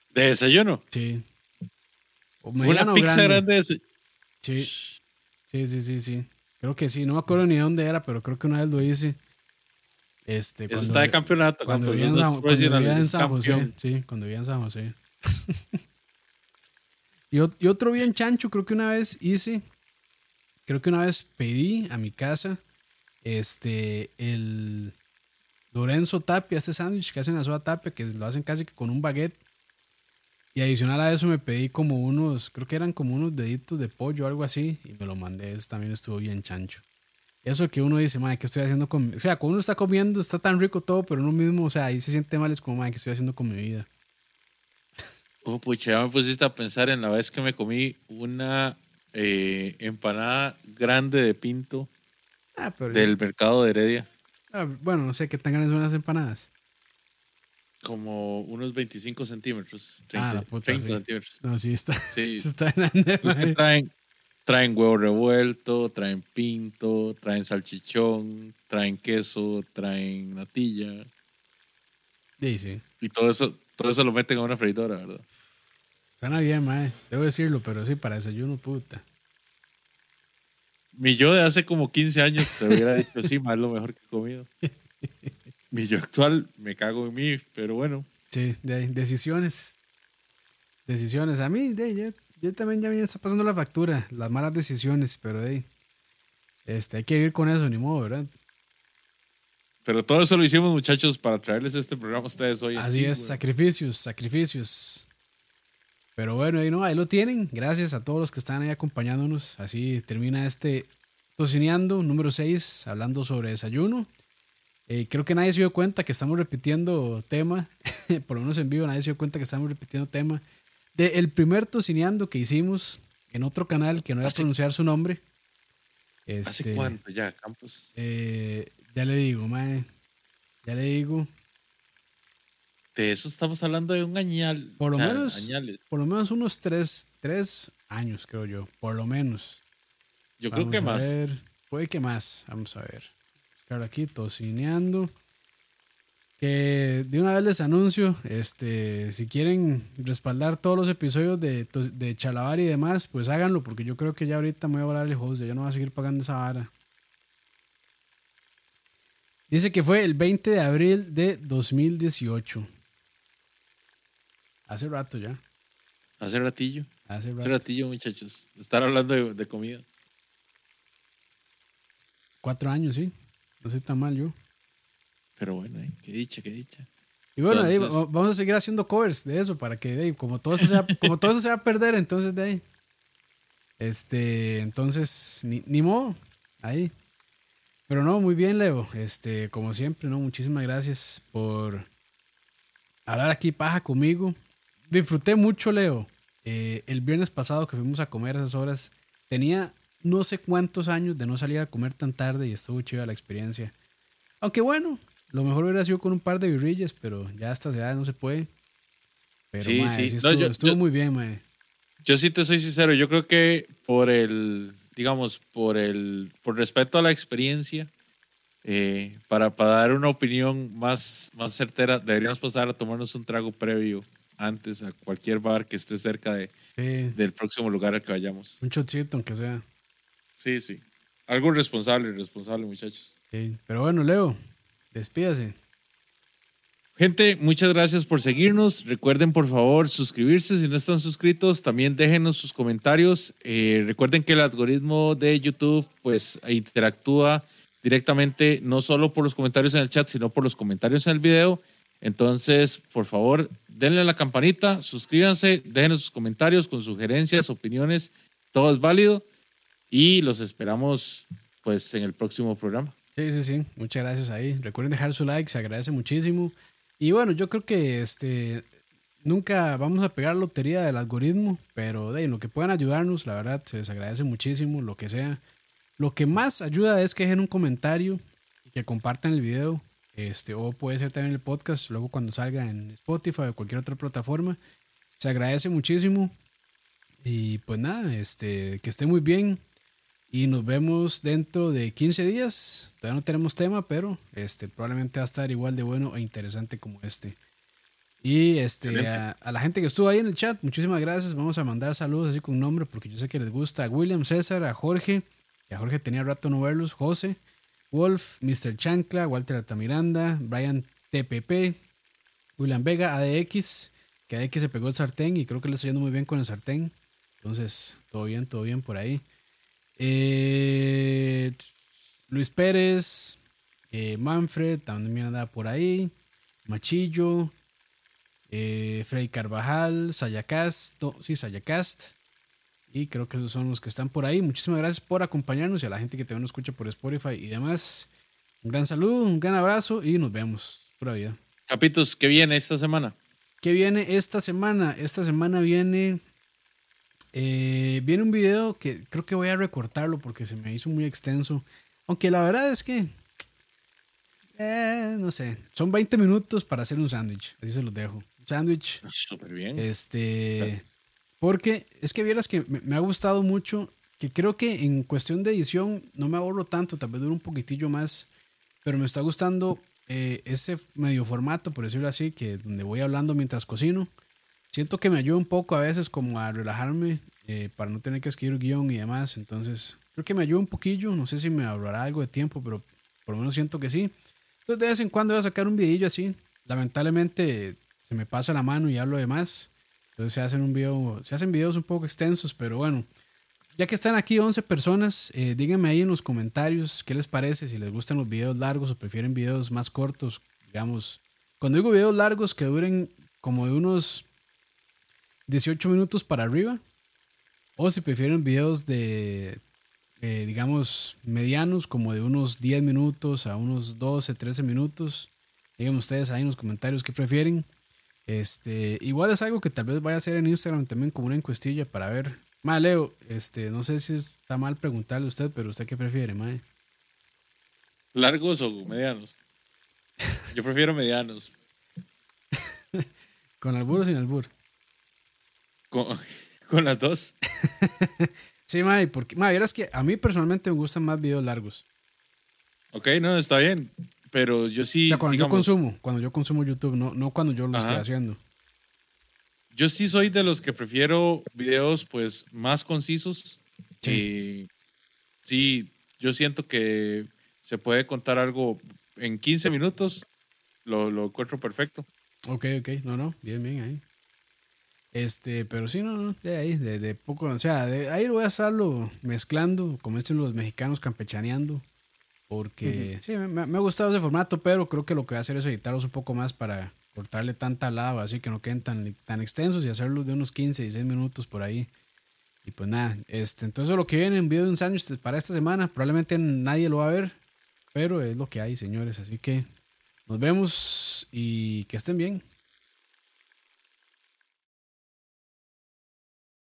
¿De desayuno? Sí. O Una pizza grande. de Sí. Sí, sí, sí, sí. Creo que sí. No me acuerdo ni dónde era, pero creo que una vez lo hice. Este, Eso está de campeonato. cuando cuando vivía en San, cuando vivía en José. Sí, cuando vivía en San José. y otro bien chancho, creo que una vez hice, creo que una vez pedí a mi casa este, el Lorenzo Tapia, este sándwich que hacen a Soda Tapia, que lo hacen casi que con un baguette. Y adicional a eso me pedí como unos, creo que eran como unos deditos de pollo o algo así, y me lo mandé. Eso también estuvo bien chancho. Eso que uno dice, madre, ¿qué estoy haciendo con mi-?" O sea, cuando uno está comiendo, está tan rico todo, pero uno mismo, o sea, ahí se siente mal, es como, madre, ¿qué estoy haciendo con mi vida? Oh, pucha, ya me pusiste a pensar en la vez que me comí una eh, empanada grande de pinto Ah, pero. del mercado de Heredia. Ah, bueno, no sé qué tan grandes son las empanadas. Como unos 25 centímetros. 30, Ah, la puta, 30 sí. centímetros. No, sí, está. Sí. está grande, Los que traen, traen huevo revuelto, traen pinto, traen salchichón, traen queso, traen natilla. Sí, sí. Y todo eso, todo eso lo meten a una freidora, ¿verdad? Suena bien, mae. Debo decirlo, pero sí, para desayuno, puta. Mi yo de hace como 15 años te hubiera dicho, sí, más lo mejor que he comido. mi yo actual me cago en mí, pero bueno. Sí, de decisiones. Decisiones. A mí, de, yo, también ya me está pasando la factura, las malas decisiones, pero de, este, hay que vivir con eso, ni modo, ¿verdad? Pero todo eso lo hicimos, muchachos, para traerles este programa a ustedes hoy. Así es, sacrificios, sacrificios. Pero bueno, ahí, no, ahí lo tienen. Gracias a todos los que están ahí acompañándonos. Así termina este Tocineando número 6, hablando sobre desayuno. Eh, creo que nadie se dio cuenta que estamos repitiendo tema, por lo menos en vivo nadie se dio cuenta que estamos repitiendo tema. De el primer tocineando que hicimos en otro canal que no voy a pronunciar su nombre. ¿Hace este, cuánto ya, Campos? Eh, ya le digo, mae. Ya le digo. De eso estamos hablando de un añal. Por lo menos. Por lo menos unos tres, tres años, creo yo. Por lo menos. Yo creo que más. Ver. Puede que más. Vamos a ver. Aquí, tocineando. Que de una vez les anuncio, este, si quieren respaldar todos los episodios de, de Chalabar y demás, pues háganlo, porque yo creo que ya ahorita me voy a volar el host, ya no voy a seguir pagando esa vara. Dice que fue el 20 de abril de 2018. Hace rato ya. Hace ratillo. Hace, ratillo, muchachos. Estar hablando de, comida. Cuatro años, sí. No sé tan mal yo. Pero bueno, eh, qué dicha, qué dicha. Y bueno, ahí vamos a seguir haciendo covers de eso para que como todo eso se va, como todo eso se va a perder, entonces de ahí. Este, entonces, ni, ni modo. Ahí. Pero no, muy bien, Leo. Este, como siempre, ¿no? Muchísimas gracias por hablar aquí paja conmigo. Disfruté mucho, Leo. Eh, el viernes pasado que fuimos a comer a esas horas, tenía no sé cuántos años de no salir a comer tan tarde y estuvo chida la experiencia. Aunque bueno, lo mejor hubiera sido con un par de birrillas, pero ya a estas edades no se puede. Pero sí, sí. estuvo, muy bien, mae. Yo sí te soy sincero, yo creo que por el digamos, por el por respeto a la experiencia, eh, para, para dar una opinión más, más certera, deberíamos pasar a tomarnos un trago previo antes a cualquier bar que esté cerca de, del próximo lugar al que vayamos. Un chocito, aunque sea. Sí, sí. Algo responsable, responsable, muchachos. Sí, pero bueno, Leo, despídase. Gente, muchas gracias por seguirnos. Recuerden, por favor, suscribirse si no están suscritos. También déjenos sus comentarios. Eh, recuerden que el algoritmo de YouTube, pues, interactúa directamente no solo por los comentarios en el chat, sino por los comentarios en el video. Entonces, por favor, denle a la campanita, suscríbanse, déjenos sus comentarios con sugerencias, opiniones, todo es válido y los esperamos pues en el próximo programa. Sí, sí, sí, muchas gracias ahí. Recuerden dejar su like, se agradece muchísimo. Y bueno, yo creo que este nunca vamos a pegar lotería del algoritmo, pero de lo que puedan ayudarnos, la verdad, se les agradece muchísimo, lo que sea. Lo que más ayuda es que dejen un comentario y que compartan el video, este, o puede ser también el podcast, luego cuando salga en Spotify o cualquier otra plataforma. Se agradece muchísimo. Y pues nada, este, que esté muy bien. Y nos vemos dentro de 15 días. Todavía no tenemos tema, pero este, probablemente va a estar igual de bueno e interesante como este. Y este, a, la gente que estuvo ahí en el chat, muchísimas gracias. Vamos a mandar saludos así con nombre porque yo sé que les gusta. A William César, a Jorge, que a Jorge tenía rato no verlos. José, Wolf, Mr. Chancla, Walter Altamiranda, Brian TPP, William Vega, ADX, que ADX se pegó el sartén y creo que le está yendo muy bien con el sartén. Entonces, todo bien, todo bien por ahí. Eh, Luis Pérez, eh, Manfred, también anda por ahí. Machillo, eh, Frey Carvajal, Sayacast, sí, Sayacast. Y creo que esos son los que están por ahí. Muchísimas gracias por acompañarnos y a la gente que también nos escucha por Spotify y demás. Un gran saludo, un gran abrazo y nos vemos. Pura vida. Capitos, ¿qué viene esta semana? ¿Qué viene esta semana? Esta semana viene eh, viene un video que creo que voy a recortarlo porque se me hizo muy extenso. Aunque la verdad es que, eh, no sé, son 20 minutos para hacer un sándwich. Así se los dejo. Un sándwich. Ah, súper bien. Este, porque es que vieras que me, ha gustado mucho, que creo que en cuestión de edición no me ahorro tanto, tal vez dure un poquitillo más, pero me está gustando eh, ese medio formato, por decirlo así, que donde voy hablando mientras cocino siento que me ayuda un poco a veces como a relajarme eh, para no tener que escribir guion y demás. Entonces, creo que me ayuda un poquillo. No sé si me ahorrará algo de tiempo, pero por lo menos siento que sí. Entonces, de vez en cuando voy a sacar un videillo así. Lamentablemente se me pasa la mano y hablo de más. Entonces se hacen un video, se hacen videos un poco extensos, pero bueno. Ya que están aquí 11 personas, eh, díganme ahí en los comentarios qué les parece, si les gustan los videos largos o prefieren videos más cortos, digamos. Cuando digo videos largos que duren como de unos 18 minutos para arriba, o si prefieren videos de, eh, digamos, medianos, como de unos 10 minutos a unos 12, 13 minutos. Díganme ustedes ahí en los comentarios qué prefieren. Este, igual es algo que tal vez vaya a hacer en Instagram también como una encuestilla para ver. Ma, Leo, este, no sé si está mal preguntarle a usted, pero ¿usted qué prefiere, mae? ¿Largos o medianos? Yo prefiero medianos. ¿Con albur o sin albur? Con, con las dos. sí, mae, porque, mae, verás que a mí personalmente me gustan más videos largos. Ok, no, está bien. Pero yo sí. O sea, cuando digamos, yo consumo, cuando yo consumo YouTube, no, no cuando yo lo estoy haciendo. Yo sí soy de los que prefiero videos pues más concisos. Sí. Y sí, yo siento que se puede contar algo en 15 minutos. Lo, lo encuentro perfecto. Ok, ok, no, no, bien, bien ahí. Este, pero sí, no, no, de ahí, de, de poco, o sea, de ahí voy a estarlo mezclando, como dicen los mexicanos, campechaneando, porque sí, me, me ha gustado ese formato, pero creo que lo que voy a hacer es editarlos un poco más para cortarle tanta lava, así que no queden tan, tan extensos y hacerlos de unos 15, 16 minutos por ahí. Y pues nada, este, entonces lo que viene en video de un sándwich para esta semana, probablemente nadie lo va a ver, pero es lo que hay, señores, así que nos vemos y que estén bien.